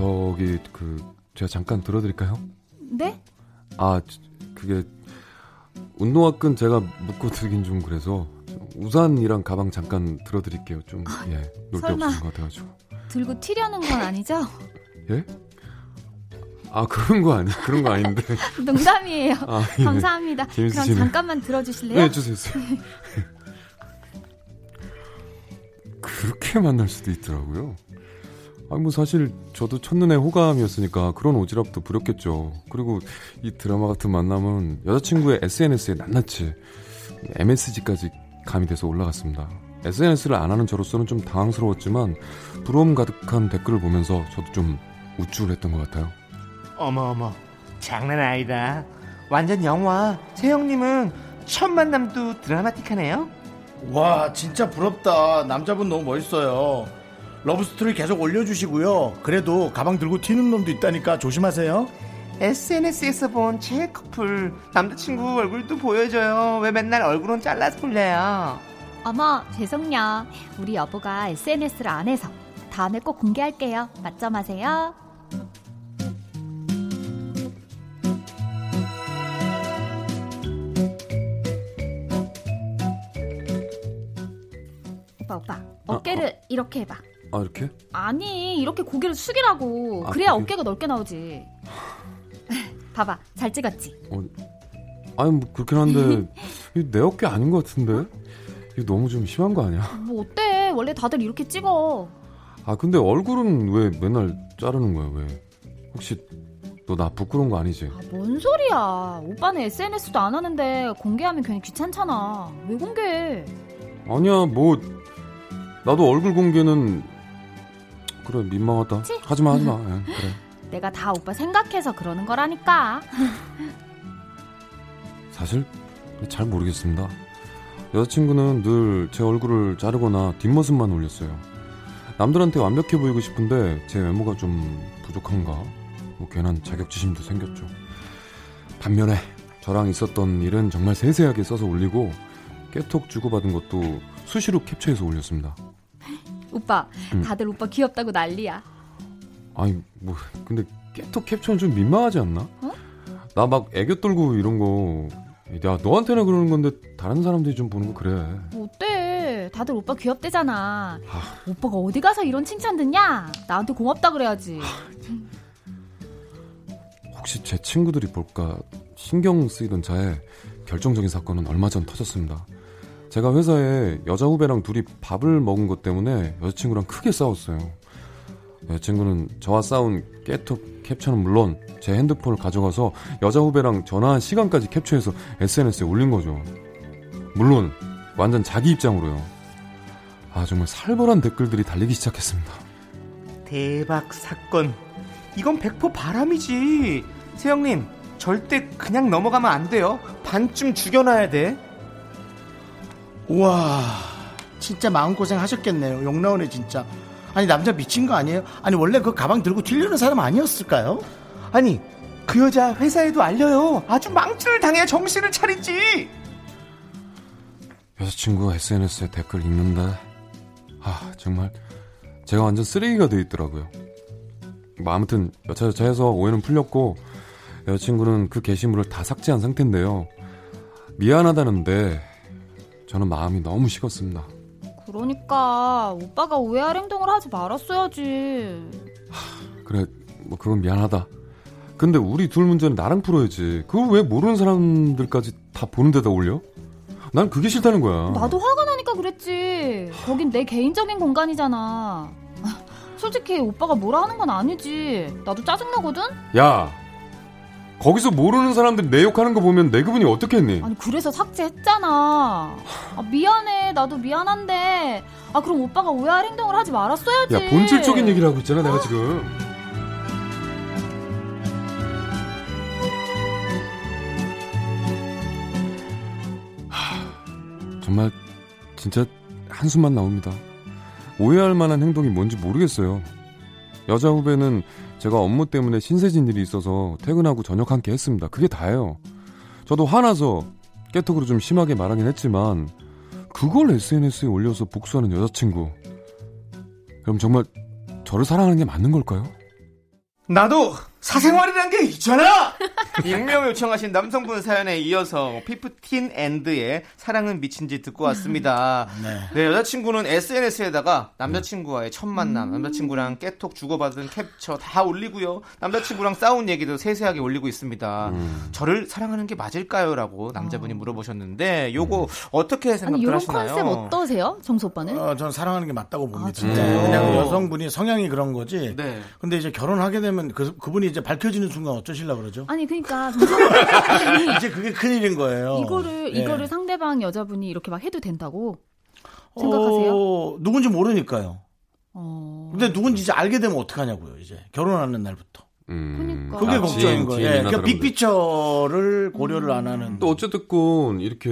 저기 그 제가 잠깐 들어드릴까요? 네? 아 저- 그게 운동화끈 제가 묶고 들긴 좀 그래서 우산이랑 가방 잠깐 들어드릴게요. 좀 예, 놀 데. 없는 것 같아가지고. 들고 튀려는 건 아니죠? 예? 아 그런 거 아니 그런 거 아닌데. 농담이에요. 아, 예. 감사합니다. 그럼 재밌으시네. 잠깐만 들어주실래요? 네. 주세요. 그렇게 만날 수도 있더라고요. 아니 뭐 사실 저도 첫눈에 호감이었으니까 그런 오지랖도 부렸겠죠. 그리고 이 드라마 같은 만남은 여자친구의 SNS에 낱낱이 MSG까지 가미돼서 올라갔습니다. SNS를 안 하는 저로서는 좀 당황스러웠지만 부러움 가득한 댓글을 보면서 저도 좀 우쭐했던 것 같아요. 어머 어머 장난 아니다 완전 영화 세영님은 첫 만남도 드라마틱하네요 와 진짜 부럽다 남자분 너무 멋있어요 러브스토리 계속 올려주시고요 그래도 가방 들고 튀는 놈도 있다니까 조심하세요 SNS에서 본제 커플 남자친구 얼굴도 보여줘요 왜 맨날 얼굴은 잘라서 올려요 어머, 죄송요. 우리 여보가 SNS를 안 해서 다음에 꼭 공개할게요. 맞점하세요. 오빠, 오빠. 어깨를 이렇게 해봐. 아 이렇게? 아니, 이렇게 고개를 숙이라고. 아, 그래야 고개- 어깨가 넓게 나오지. 봐봐, 잘 찍었지? 어, 아니 뭐 그렇긴 한데 이거 내 어깨 아닌 것 같은데 이거 너무 좀 심한 거 아니야? 뭐 어때? 원래 다들 이렇게 찍어. 아 근데 얼굴은 왜 맨날 자르는 거야 왜? 혹시 너 나 부끄러운 거 아니지? 뭔 소리야? 오빠는 SNS도 안 하는데 공개하면 괜히 귀찮잖아. 왜 공개해? 아니야 뭐 나도 얼굴 공개는 그래 민망하다. 하지마 하지마 예, 그래. 내가 다 오빠 생각해서 그러는 거라니까. 사실 잘 모르겠습니다. 여자친구는 늘 제 얼굴을 자르거나 뒷모습만 올렸어요. 남들한테 완벽해 보이고 싶은데 제 외모가 좀 부족한가? 뭐 괜한 자격지심도 생겼죠. 반면에 저랑 있었던 일은 정말 세세하게 써서 올리고 깨톡 주고받은 것도 수시로 캡처해서 올렸습니다. 오빠, 음. 다들 오빠 귀엽다고 난리야. 아니 뭐 근데 깨톡 캡처는 좀 민망하지 않나? 나막 애교 떨고 이런 거. 야 너한테나 그러는 건데 다른 사람들이 좀 보는 거 그래. 뭐 어때? 다들 오빠 귀엽대잖아. 오빠가 어디 가서 이런 칭찬 듣냐? 나한테 고맙다 그래야지. 혹시 제 친구들이 볼까 신경 쓰이던 차에 결정적인 사건은 얼마 전 터졌습니다. 제가 회사에 여자 후배랑 둘이 밥을 먹은 것 때문에 여자친구랑 크게 싸웠어요. 여자친구는 저와 싸운 깨톡 캡처는 물론 제 핸드폰을 가져가서 여자 후배랑 전화한 시간까지 캡처해서 SNS에 올린 거죠. 물론 완전 자기 입장으로요. 아 정말 살벌한 댓글들이 달리기 시작했습니다. 대박 사건 이건 100% 바람이지 세영님 절대 그냥 넘어가면 안 돼요 반쯤 죽여놔야 돼 우와 진짜 마음고생 하셨겠네요 욕 나오네 진짜 아니 남자 미친 거 아니에요? 아니 원래 그 가방 들고 튀려는 사람 아니었을까요? 아니 그 여자 회사에도 알려요 아주 망치를 당해야 정신을 차리지 여자친구가 SNS에 댓글 읽는데 아 정말 제가 완전 쓰레기가 돼 있더라고요. 뭐 아무튼 여차여차해서 오해는 풀렸고 여자친구는 그 게시물을 다 삭제한 상태인데요. 미안하다는데 저는 마음이 너무 식었습니다. 그러니까 오빠가 오해할 행동을 하지 말았어야지. 그래 뭐 그건 미안하다. 근데 우리 둘 문제는 나랑 풀어야지. 그걸 왜 모르는 사람들까지 다 보는 데다 올려? 난 그게 싫다는 거야. 나도 화가 나니까 그랬지. 거긴 내 개인적인 공간이잖아. 솔직히 오빠가 뭐라 하는 건 아니지. 나도 짜증나거든? 야, 거기서 모르는 사람들 내 욕하는 거 보면 내 기분이 어떻겠니? 아니, 그래서 삭제했잖아. 아, 미안해. 나도 미안한데. 아, 그럼 오빠가 오해할 행동을 하지 말았어야지. 야, 본질적인 얘기를 하고 있잖아, 내가 지금. 하, 정말 진짜 한숨만 나옵니다. 오해할 만한 행동이 뭔지 모르겠어요. 여자 후배는 제가 업무 때문에 신세진 일이 있어서 퇴근하고 저녁 함께 했습니다. 그게 다예요. 저도 화나서 깨톡으로 좀 심하게 말하긴 했지만 그걸 SNS에 올려서 복수하는 여자친구. 그럼 정말 저를 사랑하는 게 맞는 걸까요? 나도 사생활이란 게 있잖아. 익명 요청하신 남성분 사연에 이어서 피프틴 앤드의 사랑은 미친지 듣고 왔습니다. 네. 여자친구는 SNS에다가 남자친구와의 첫 만남, 남자친구랑 깨톡 주고받은 캡처 다 올리고요. 남자친구랑 싸운 얘기도 세세하게 올리고 있습니다. 저를 사랑하는 게 맞을까요?라고 남자분이 물어보셨는데 요거 어떻게 아니, 생각들 이런 하시나요? 컨셉 어떠세요? 정수 오빠는? 어, 저는 사랑하는 게 맞다고 봅니다. 아, 진짜요? 그냥 여성분이 성향이 그런 거지. 네. 근데 이제 결혼하게 되면 그, 그분이 이제 밝혀지는 순간 어쩌실라 그러죠? 아니, 그러니까 이제 그게 큰일인 거예요. 이거를 예. 이거를 상대방 여자분이 이렇게 막 해도 된다고 생각하세요? 어, 누군지 모르니까요. 어. 근데 누군지 이제 알게 되면 어떡하냐고요, 이제. 결혼하는 날부터. 음, 그러니까. 그게 아, 걱정인 거예요. 예, 그러니까. 빅피처를 고려를 안 하는. 또 어쨌든 이렇게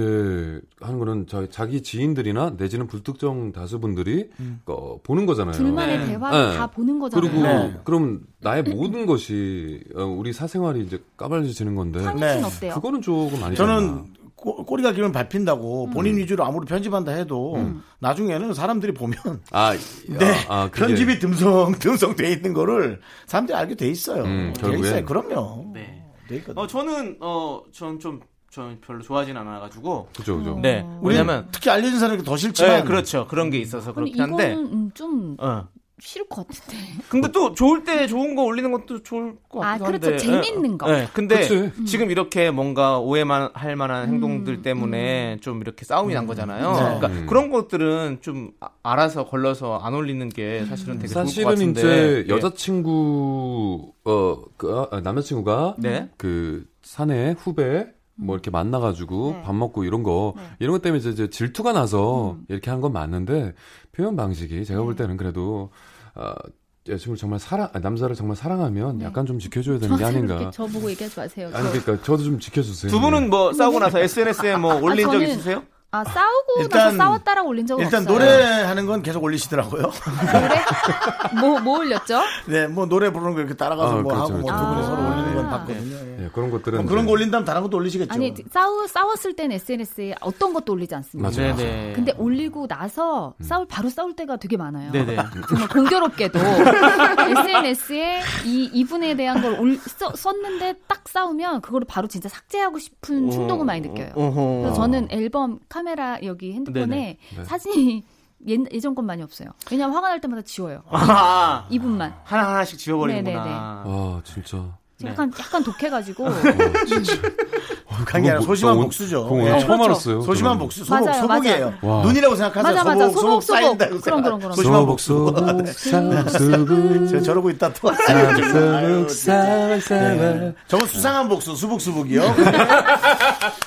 하는 거는 자, 자기 지인들이나 내지는 불특정 다수분들이 어, 보는 거잖아요. 둘만의 네. 대화를 네. 다 보는 거잖아요. 그리고 네. 그럼 나의 모든 것이 어, 우리 사생활이 이제 까발려지는 건데 네. 어때요? 그거는 조금 아니잖아. 저는 꼬, 꼬리가 길면 밟힌다고 본인 위주로 아무리 편집한다 해도 나중에는 사람들이 보면 아, 네, 아, 그게- 편집이 듬성 듬성 돼 있는 거를 사람들이 알게 돼 있어요. 음, 돼 결국엔. 있어요. 그럼요. 네. 돼 있거든. 어 저는 어전좀 전 별로 좋아하진 않아가지고 그죠 그죠. 네 왜냐면 특히 알려진 사람이 더 싫지만 네, 그렇죠 그런 게 있어서 그렇긴 한데 음, 좀 어. 싫을 것 같은데. 근데 또 좋을 때 좋은 거 올리는 것도 좋을 것 아, 같기도 그렇죠. 한데. 재밌는 거. 네, 근데 그치. 지금 이렇게 뭔가 오해만 할 만한 음, 행동들 때문에 좀 이렇게 싸움이 난 거잖아요. 네. 그러니까 음. 그런 것들은 좀 아- 알아서 걸러서 안 올리는 게 사실은 되게 좋을 것 사실은 같은데. 이제 예. 여자친구 어 그 아, 남자친구가 네. 그 사내 후배 뭐 이렇게 만나가지고 네. 밥 먹고 이런 거 네. 이런 것 때문에 이제, 질투가 나서 음. 이렇게 한 건 맞는데 표현 방식이 제가 네. 볼 때는 그래도 어, 여자친구를 정말 사랑 아, 남자를 정말 사랑하면 네. 약간 좀 지켜줘야 되는 게 아닌가. 저보고 얘기하지 마세요. 아니 저- 그러니까 저도 좀 지켜주세요. 두 분은 뭐 싸우고 나서 SNS에 뭐 올린 적 저는- 있으세요? 아 싸우고 일단- 나서 싸웠다라고 올린 적은 일단 없어요. 노래하는 건 계속 올리시더라고요. 노래? 뭐, 뭐 올렸죠? 네, 뭐 노래 부르는 거 이렇게 따라가서 아, 뭐 그렇죠, 하고 뭐두 그렇죠. 분이 아. 서로 올리는 건 봤거든요. 예. 예, 그런 것들은 뭐 그런 거 올린다면 다른 것도 올리시겠죠. 아니 싸우 싸웠을 땐 SNS에 어떤 것도 올리지 않습니다. 맞아요. 네네. 근데 올리고 나서 싸울 바로 싸울 때가 되게 많아요. 네네. 정말 공교롭게도 SNS에 이 이분에 대한 걸 올, 써, 썼는데 딱 싸우면 그거를 바로 진짜 삭제하고 싶은 충동을 많이 느껴요. 그래서 저는 앨범 카 메라 여기 핸드폰에 네네. 네. 사진이 옛, 예전 건 많이 없어요. 왜냐면 화가 날 때마다 지워요. 아, 이분만. 하나 하나씩 지워버리는구나. 네네네. 아 진짜. 약간 약간 독해가지고 북한 게 아니라 그거 뭐- 소심한 그거 복수죠. 예. 처음 그렇죠. 알았어요. 소심한 저는. 복수, 소복, 맞아요, 소복이에요. 맞아요. 눈이라고 생각하세요. 맞아, 맞아. 소복, 소복, 소복 쌓인다. 소복. 그럼, 그럼, 그럼. 소심한 소복 복수. 제가 저러고 있다 또. 사발 사발 저건 수상한 복수, 수복 수복이요.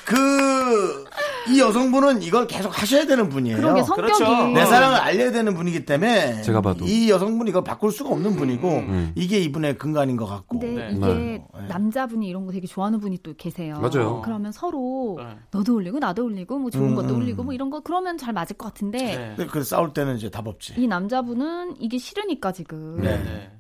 그, 이 여성분은 이걸 계속 하셔야 되는 분이에요. 그런 게 성격이 그렇죠. 내 사랑을 알려야 되는 분이기 때문에 제가 봐도. 이 여성분이 이걸 바꿀 수가 없는 분이고 음. 이게 이분의 근간인 것 같고 근데 네. 이게 네. 남자분이 이런 거 되게 좋아하는 분이 또 계세요. 맞아요. 그러면 서로 네. 너도 올리고 나도 올리고 뭐 좋은 음, 것도 음. 올리고 뭐 이런 거 그러면 잘 맞을 것 같은데 네. 근데 그 싸울 때는 이제 답 없지. 이 남자분은 이게 싫으니까 지금 네.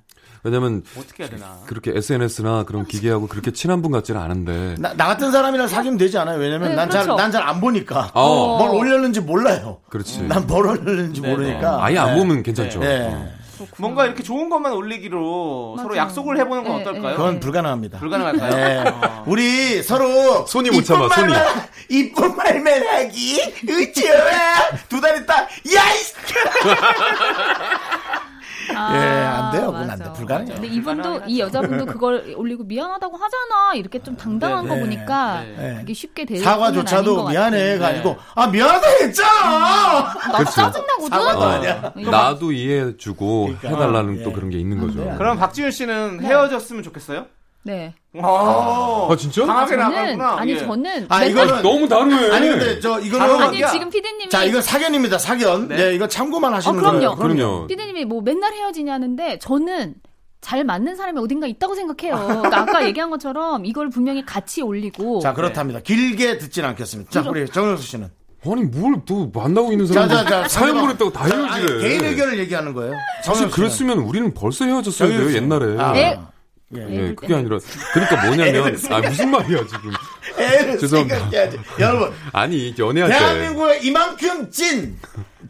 네. 왜냐면 어떻게 해야 되나. 그렇게 SNS나 그런 기계하고 그렇게 친한 분 같지는 않은데 나, 나 같은 사람이랑 사귀면 되지 않아요? 왜냐면 네, 난잘 그렇죠. 난잘 안 보니까 어. 뭘 올렸는지 몰라요. 그렇지. 난 뭘 올렸는지 네, 모르니까 아예 안 네. 보면 괜찮죠. 네. 어. 뭔가 이렇게 좋은 것만 올리기로 서로 맞아요. 약속을 해보는 건 네, 어떨까요? 그건 불가능합니다. 불가능할까요? 네. 어. 우리 서로 손이 못 참아, 이쁜 손이. 말만 이쁜 말만 하기 으쌰 두달 있다 야이 불가능해요. 근데 이분도 이 여자분도 그걸 올리고 미안하다고 하잖아 이렇게 좀 당당한 네, 거 네. 보니까 네. 그게 쉽게 될 사과조차도 미안해가 아니고 아 미안하다 했잖아. 나 그렇죠. 짜증나거든. 어, 아니야. 나도 이해해주고 해달라는 예. 또 그런 게 있는 거죠. 그럼 박지윤 씨는 네. 헤어졌으면 좋겠어요? 네. 아, 아, 진짜? 강하게 저는 나가구나. 아니 예. 저는 아 이거는 너무 다르네. 아니 근데 저 이거는 아니 지금 피디님이 자 이거 사견입니다 사견. 네, 이거 참고만 하시는 어, 그럼요. 거예요. 그럼요. 피디님이 뭐 맨날 헤어지냐는데 저는 잘 맞는 사람이 어딘가 있다고 생각해요. 그러니까 아까 얘기한 것처럼 이걸 분명히 같이 올리고 자 그렇답니다. 길게 듣진 않겠습니다. 자 우리 정영수 씨는 아니 뭘 또 만나고 있는 자, 사람들 자, 자, 사연 보냈다고 다 자, 헤어지래. 개인 의견을 얘기하는 거예요. 사실. 그랬으면 우리는 벌써 헤어졌어야 돼요. 옛날에. 아, 애- 예. 예, 그게 아니라 그러니까 뭐냐면 아 무슨 말이야 지금. 죄송합니다. 여러분 아니 연애할 때 대한민국에 이만큼 찐,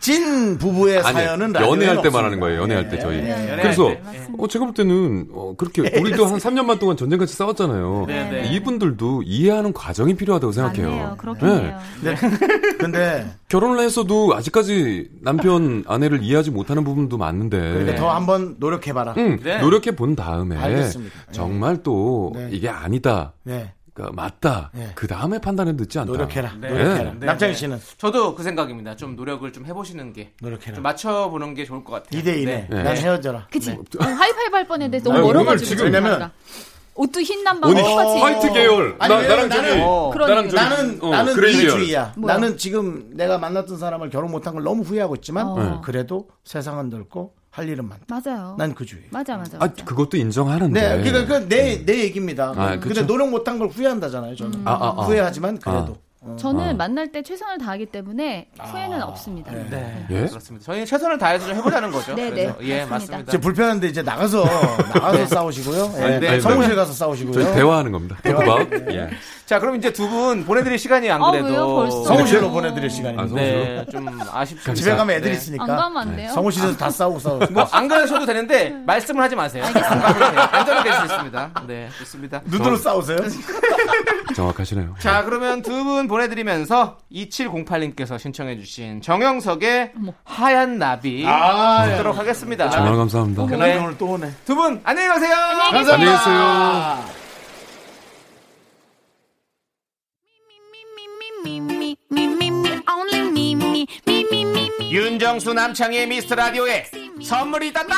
찐 부부의 아니 사연은 연애할 라디오에는 때 말하는 없습니다. 거예요. 연애할 때 저희. 연애할 그래서 때. 어, 제가 볼 때는 어, 그렇게 우리도 한 3년만 동안 전쟁같이 싸웠잖아요. 네, 네. 이분들도 이해하는 과정이 필요하다고 생각해요. 그렇긴 네. 해요. 네. 근데 결혼을 했어도 아직까지 남편 아내를 이해하지 못하는 부분도 많은데. 근데 더 한번 노력해봐라. 응, 네. 노력해 본 다음에 알겠습니다. 네. 정말 또 네. 이게 아니다. 네. 그러니까 맞다. 네. 그 다음에 판단해 늦지 않다. 노력해라. 네. 노력해라. 네. 남창희 네. 씨는 저도 그 생각입니다. 좀 노력을 좀 해보시는 게. 노력해라. 좀 맞춰보는 게 좋을 것 같아요. 2대2네. 네. 네. 난 헤어져라. 그치? 어, 하이파이브 할 뻔했는데 너무 아니, 멀어가지고 지금 전화가. 옷도 흰 남방 오늘 똑같이. 화이트 계열. 아니, 나, 왜냐면 나랑 저기 나는- 어. 그런 나랑. 저기 나는 어, 나는. 이주의야. 나는 지금 내가 만났던 사람을 결혼 못한 걸 너무 후회하고 있지만 어. 그래도 세상은 넓고 할 일은 많다. 맞아요. 난 그 주의. 맞아 맞아. 아, 맞아. 그것도 인정하는데. 네, 그러니까 그내 내 얘기입니다. 아, 근데. 노력 못한 걸 후회한다잖아요. 저는 아, 아, 아. 후회하지만 그래도 어. 저는 아. 만날 때 최선을 다하기 때문에 후회는 없습니다. 네. 예? 그렇습니다. 저희는 최선을 다해서 좀 해보자는 거죠. 네, 네, 예, 맞습니다. 이제 불편한데 이제 나가서 나가서 싸우시고요. 예. 아니, 네, 사무실 네. 가서 싸우시고요. 저희 대화하는 겁니다. 토크바웃. 예. 자, 그럼 이제 두 분 보내드릴 시간이 안 아, 그래도. 벌써? 성우실로 보내드릴 시간입니다. 아, 성우- 네, 좀 아쉽습니다. 집에 가면 애들이 네. 있으니까 안 가면 안 돼요? 성우실에서 다 싸우고 싸우고. 뭐, 안 가셔도 되는데, 말씀을 하지 마세요. 안전하게 될수 있습니다. 네, 좋습니다. 눈으로 싸우세요? 정확하시네요. 자, 그러면 두 분 보내드리면서 2708님께서 신청해주신 정영석의 하얀 나비 아, 듣도록 하겠습니다. 정말 감사합니다. 그날 네. 오늘 또 오네. 두 분 안녕히 가세요. 안녕히 계세요. 윤정수 남창의 미스터 라디오에 선물이 있단다.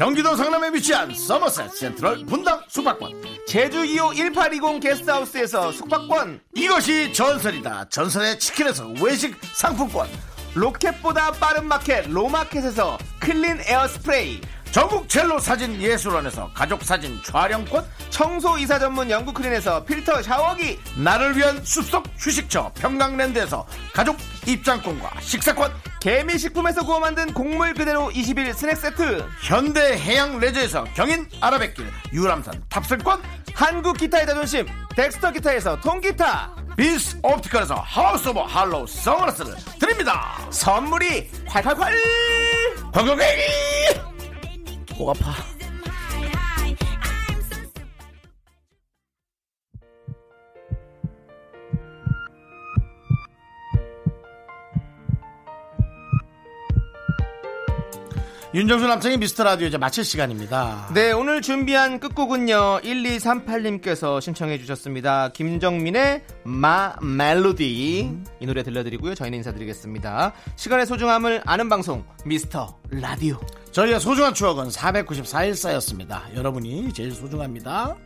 경기도 성남에 위치한 서머셋 센트럴 분당 숙박권. 제주 2호 1820 게스트하우스에서 숙박권. 이것이 전설이다. 전설의 치킨에서 외식 상품권. 로켓보다 빠른 마켓 로마켓에서 클린 에어 스프레이. 전국 첼로 사진 예술원에서 가족 사진 촬영권. 청소 이사 전문 영국 클린에서 필터 샤워기. 나를 위한 숲속 휴식처 평강랜드에서 가족 입장권과 식사권. 개미식품에서 구워 만든 곡물 그대로 21 스낵 세트. 현대 해양 레저에서 경인 아라뱃길 유람선 탑승권. 한국 기타의 자존심. 덱스터 기타에서 통기타. 비스 옵티컬에서 하우스 오브 할로우 선글라스를 드립니다. 선물이 콸콸콸. 광고객이 목 아파. 윤정수 남창의 미스터 라디오 이제 마칠 시간입니다. 네, 오늘 준비한 끝곡은요. 1238님께서 신청해 주셨습니다. 김정민의 마 멜로디. 이 노래 들려드리고요. 저희는 인사드리겠습니다. 시간의 소중함을 아는 방송 미스터 라디오. 저희의 소중한 추억은 494일 쌓였습니다. 여러분이 제일 소중합니다.